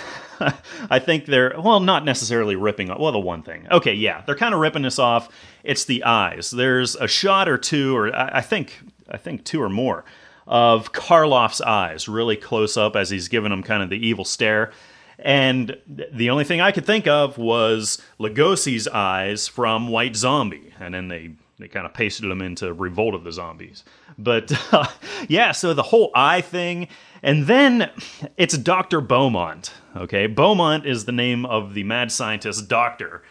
I think they're, well, not necessarily ripping off. Well, the one thing. Okay, yeah, they're kind of ripping this off. It's the eyes. There's a shot or two, or I, I think, I think two or more, of Karloff's eyes really close up as he's giving him kind of the evil stare. And the only thing I could think of was Lugosi's eyes from White Zombie, and then they they kind of pasted them into Revolt of the Zombies. But uh, yeah, so the whole eye thing, and then it's Dr. Beaumont. Okay, Beaumont is the name of the mad scientist doctor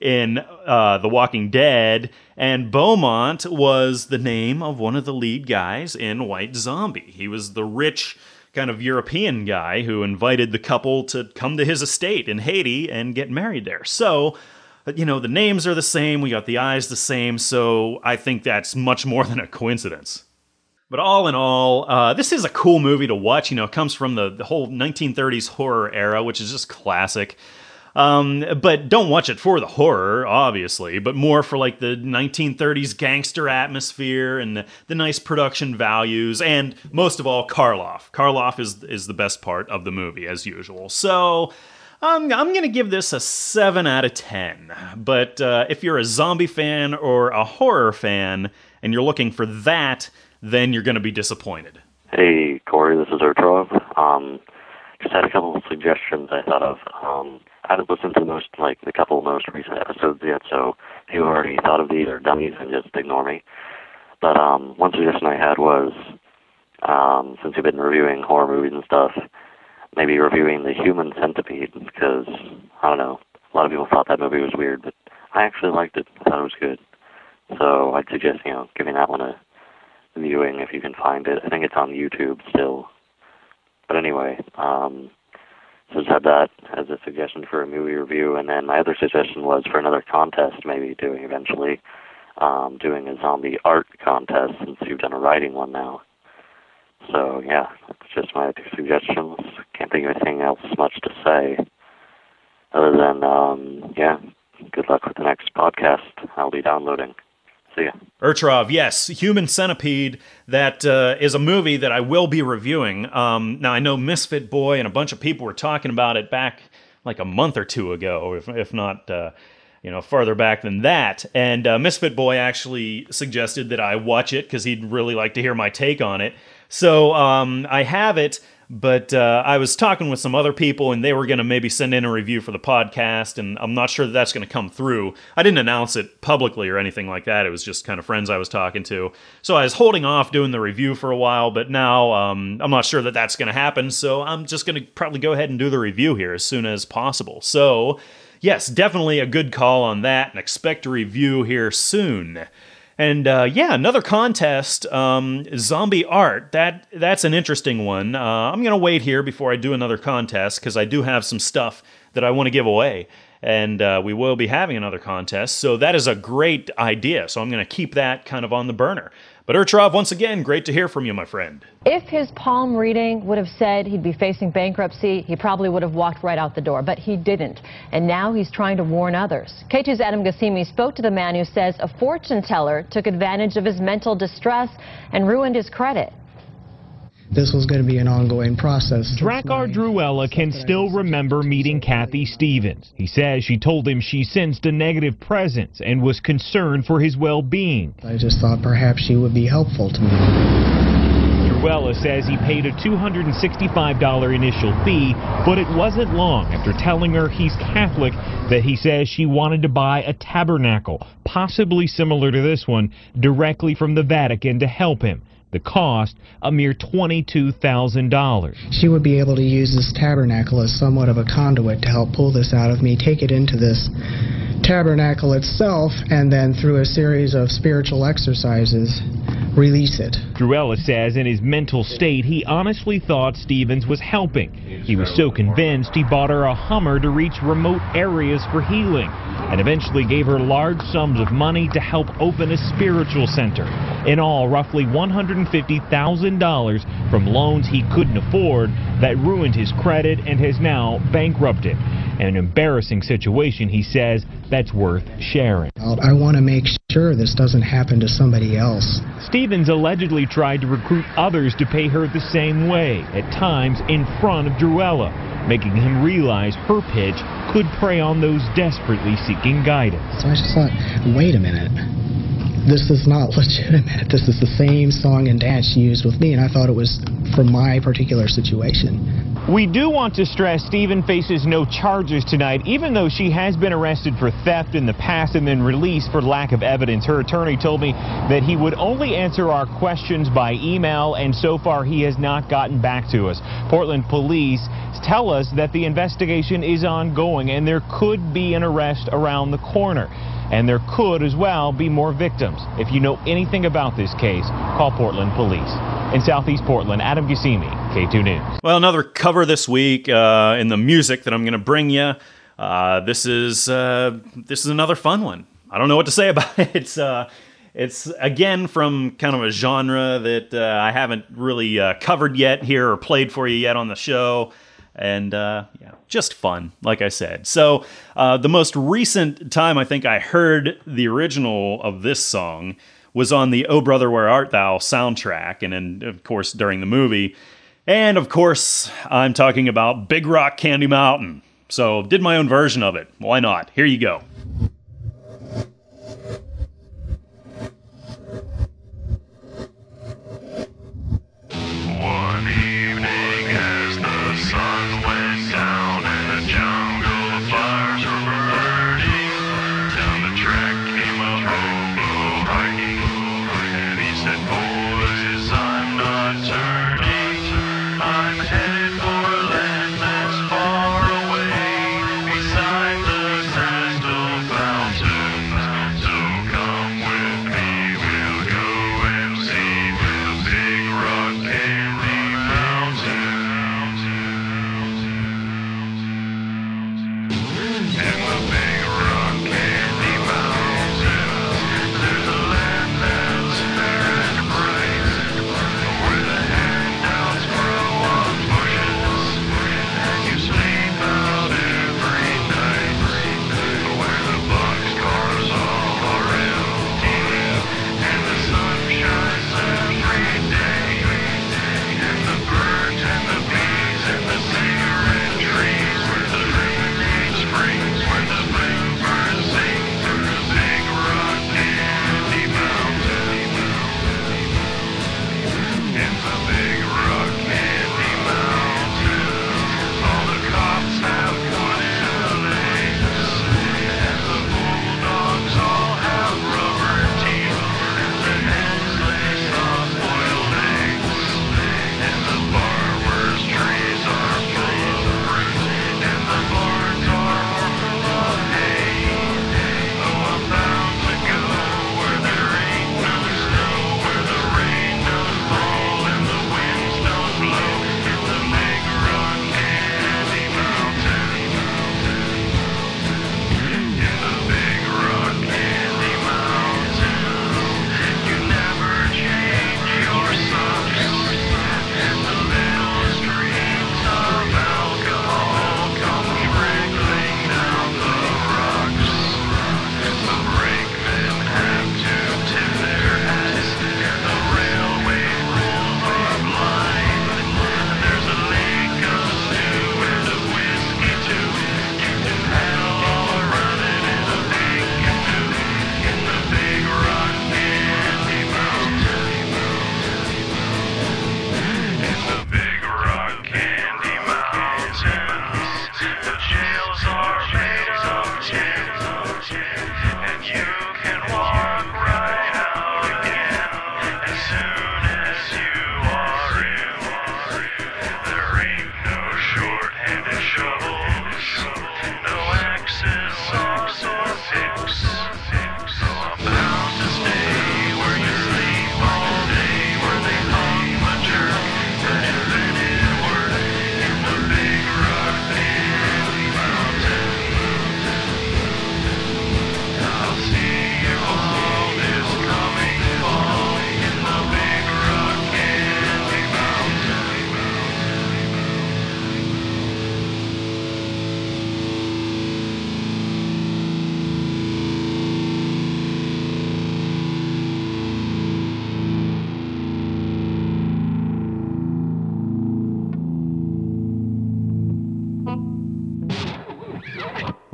in uh, The Walking Dead, and Beaumont was the name of one of the lead guys in White Zombie. He was the rich kind of European guy who invited the couple to come to his estate in Haiti and get married there. So, you know, the names are the same, we got the eyes the same, so I think that's much more than a coincidence. But all in all, uh, this is a cool movie to watch. You know, it comes from the, the whole 1930s horror era, which is just classic. Um, but don't watch it for the horror, obviously, but more for like the 1930s gangster atmosphere and the, the nice production values, and most of all, Karloff. Karloff is is the best part of the movie, as usual. So. Um, I'm going to give this a 7 out of 10. But uh, if you're a zombie fan or a horror fan and you're looking for that, then you're going to be disappointed. Hey, Corey, this is Ertrov. Um, just had a couple of suggestions I thought of. Um, I haven't listened to the most, like, the couple most recent episodes yet, so you already thought of these or dummies, then just ignore me. But um, one suggestion I had was, um, since you've been reviewing horror movies and stuff, maybe reviewing The Human Centipede, because, I don't know, a lot of people thought that movie was weird, but I actually liked it. I thought it was good. So I'd suggest, you know, giving that one a viewing if you can find it. I think it's on YouTube still. But anyway, um, so just had that as a suggestion for a movie review, and then my other suggestion was for another contest, maybe doing eventually, um, doing a zombie art contest since you've done a writing one now. So yeah, that's just my two suggestions. Can't think of anything else much to say, other than um, yeah, good luck with the next podcast. I'll be downloading. See ya. Yes, Human Centipede. That uh, is a movie that I will be reviewing. Um, now I know Misfit Boy and a bunch of people were talking about it back like a month or two ago, if, if not. Uh, you know, farther back than that. And uh, Misfit Boy actually suggested that I watch it because he'd really like to hear my take on it. So um, I have it. But uh, I was talking with some other people, and they were going to maybe send in a review for the podcast, and I'm not sure that that's going to come through. I didn't announce it publicly or anything like that. It was just kind of friends I was talking to. So I was holding off doing the review for a while, but now um, I'm not sure that that's going to happen. So I'm just going to probably go ahead and do the review here as soon as possible. So, yes, definitely a good call on that, and expect a review here soon. And uh, yeah, another contest, um, zombie art. That that's an interesting one. Uh, I'm gonna wait here before I do another contest because I do have some stuff that I want to give away, and uh, we will be having another contest. So that is a great idea. So I'm gonna keep that kind of on the burner. But Ertrov, once again, great to hear from you, my friend. If his palm reading would have said he'd be facing bankruptcy, he probably would have walked right out the door, but he didn't. And now he's trying to warn others. K2's Adam Gassimi spoke to the man who says a fortune teller took advantage of his mental distress and ruined his credit. This was going to be an ongoing process. Drakkar Druella can still remember meeting Kathy Stevens. He says she told him she sensed a negative presence and was concerned for his well-being. I just thought perhaps she would be helpful to me. Druella says he paid a $265 initial fee, but it wasn't long after telling her he's Catholic that he says she wanted to buy a tabernacle, possibly similar to this one, directly from the Vatican to help him. The cost, a mere $22,000. She would be able to use this tabernacle as somewhat of a conduit to help pull this out of me, take it into this tabernacle itself, and then through a series of spiritual exercises, release it. Druella says in his mental state, he honestly thought Stevens was helping. He was so convinced he bought her a Hummer to reach remote areas for healing, and eventually gave her large sums of money to help open a spiritual center. In all, roughly $150,000 from loans he couldn't afford that ruined his credit and has now bankrupted. An embarrassing situation, he says, that's worth sharing. I want to make sure this doesn't happen to somebody else. Stevens allegedly tried to recruit others to pay her the same way, at times in front of Druella, making him realize her pitch could prey on those desperately seeking guidance. So I just thought, wait a minute. This is not legitimate. This is the same song and dance she used with me, and I thought it was for my particular situation. We do want to stress Stephen faces no charges tonight, even though she has been arrested for theft in the past and then released for lack of evidence. Her attorney told me that he would only answer our questions by email, and so far he has not gotten back to us. Portland police tell us that the investigation is ongoing and there could be an arrest around the corner. And there could as well be more victims. If you know anything about this case, call Portland Police. In Southeast Portland, Adam Gusimi, K2 News. Well, another cover this week uh, in the music that I'm going to bring you. Uh, this is uh, this is another fun one. I don't know what to say about it. It's uh, it's again from kind of a genre that uh, I haven't really uh, covered yet here or played for you yet on the show and uh, yeah, just fun, like I said. So uh, the most recent time I think I heard the original of this song was on the "Oh Brother Where Art Thou" soundtrack, and then of course during the movie, and of course I'm talking about Big Rock Candy Mountain. So did my own version of it. Why not? Here you go. Down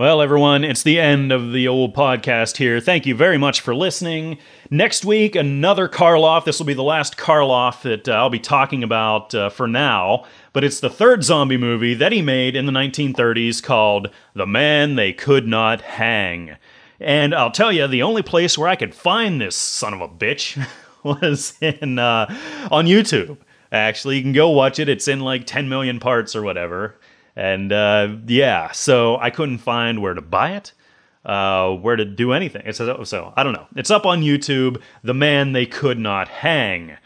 Well, everyone, it's the end of the old podcast here. Thank you very much for listening. Next week, another Karloff. This will be the last Karloff that uh, I'll be talking about uh, for now, but it's the third zombie movie that he made in the 1930s called The Man They Could Not Hang. And I'll tell you, the only place where I could find this son of a bitch was in uh, on YouTube. Actually, you can go watch it. It's in like 10 million parts or whatever. And uh, yeah, so I couldn't find where to buy it, uh, where to do anything. It says, so I don't know. It's up on YouTube. The Man They Could Not Hang.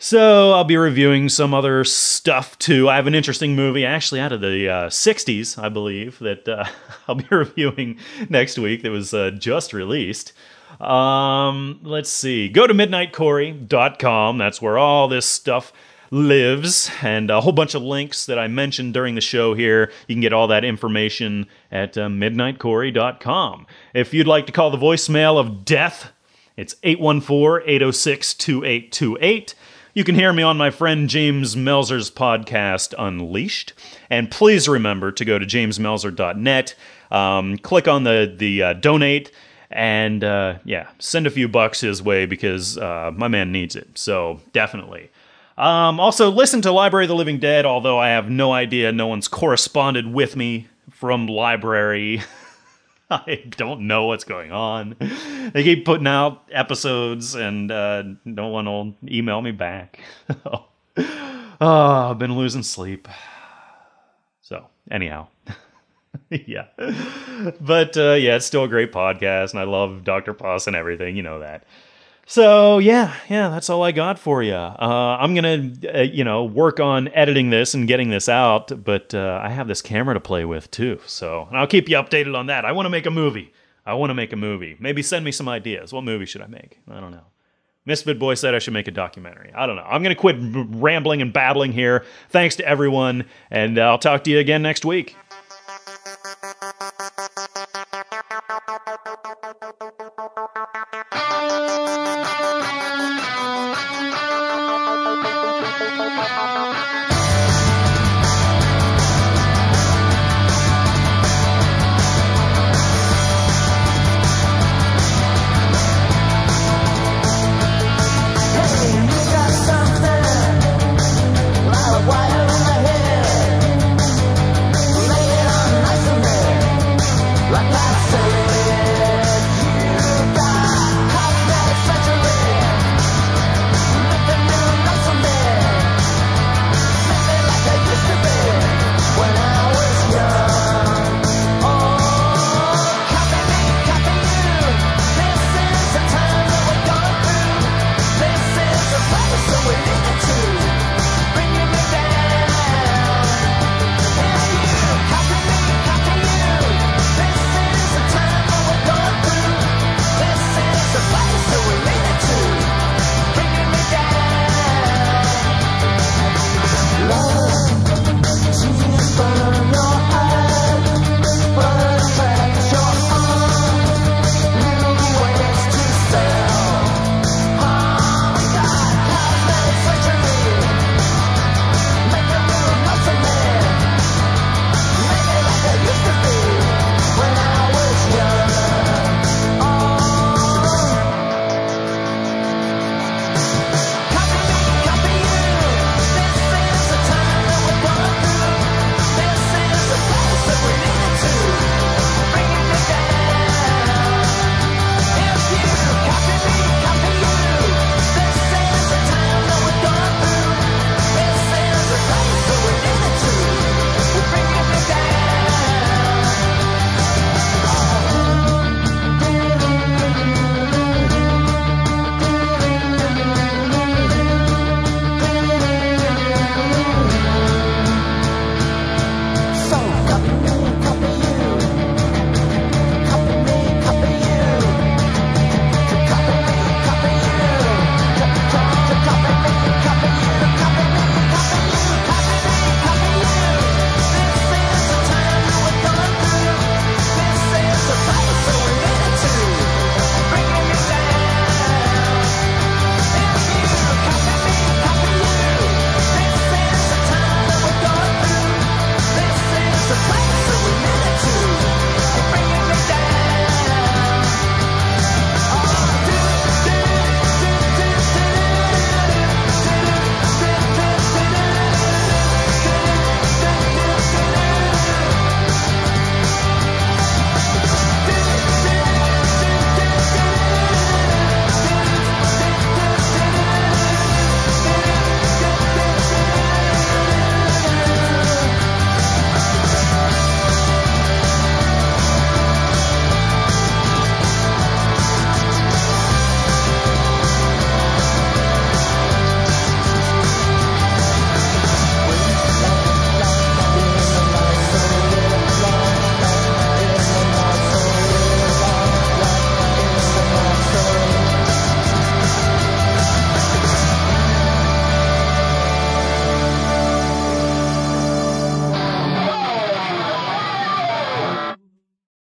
So I'll be reviewing some other stuff too. I have an interesting movie, actually out of the uh, 60s, I believe, that uh, I'll be reviewing next week that was uh, just released. Um, let's see. Go to midnightcorey.com. That's where all this stuff lives and a whole bunch of links that I mentioned during the show here. You can get all that information at uh, midnightcorey.com. If you'd like to call the voicemail of death, it's 814 806 2828. You can hear me on my friend James Melzer's podcast, Unleashed. And please remember to go to jamesmelzer.net, um, click on the, the uh, donate, and uh, yeah, send a few bucks his way because uh, my man needs it. So definitely. Um, also, listen to Library of the Living Dead, although I have no idea, no one's corresponded with me from Library. I don't know what's going on. They keep putting out episodes, and uh, no one will email me back. oh, I've been losing sleep. So, anyhow. yeah. But uh, yeah, it's still a great podcast, and I love Dr. Puss and everything. You know that. So yeah, yeah, that's all I got for you. Uh, I'm gonna, uh, you know, work on editing this and getting this out, but uh, I have this camera to play with too. So and I'll keep you updated on that. I want to make a movie. I want to make a movie. Maybe send me some ideas. What movie should I make? I don't know. Misfit Boy said I should make a documentary. I don't know. I'm gonna quit rambling and babbling here. Thanks to everyone, and I'll talk to you again next week.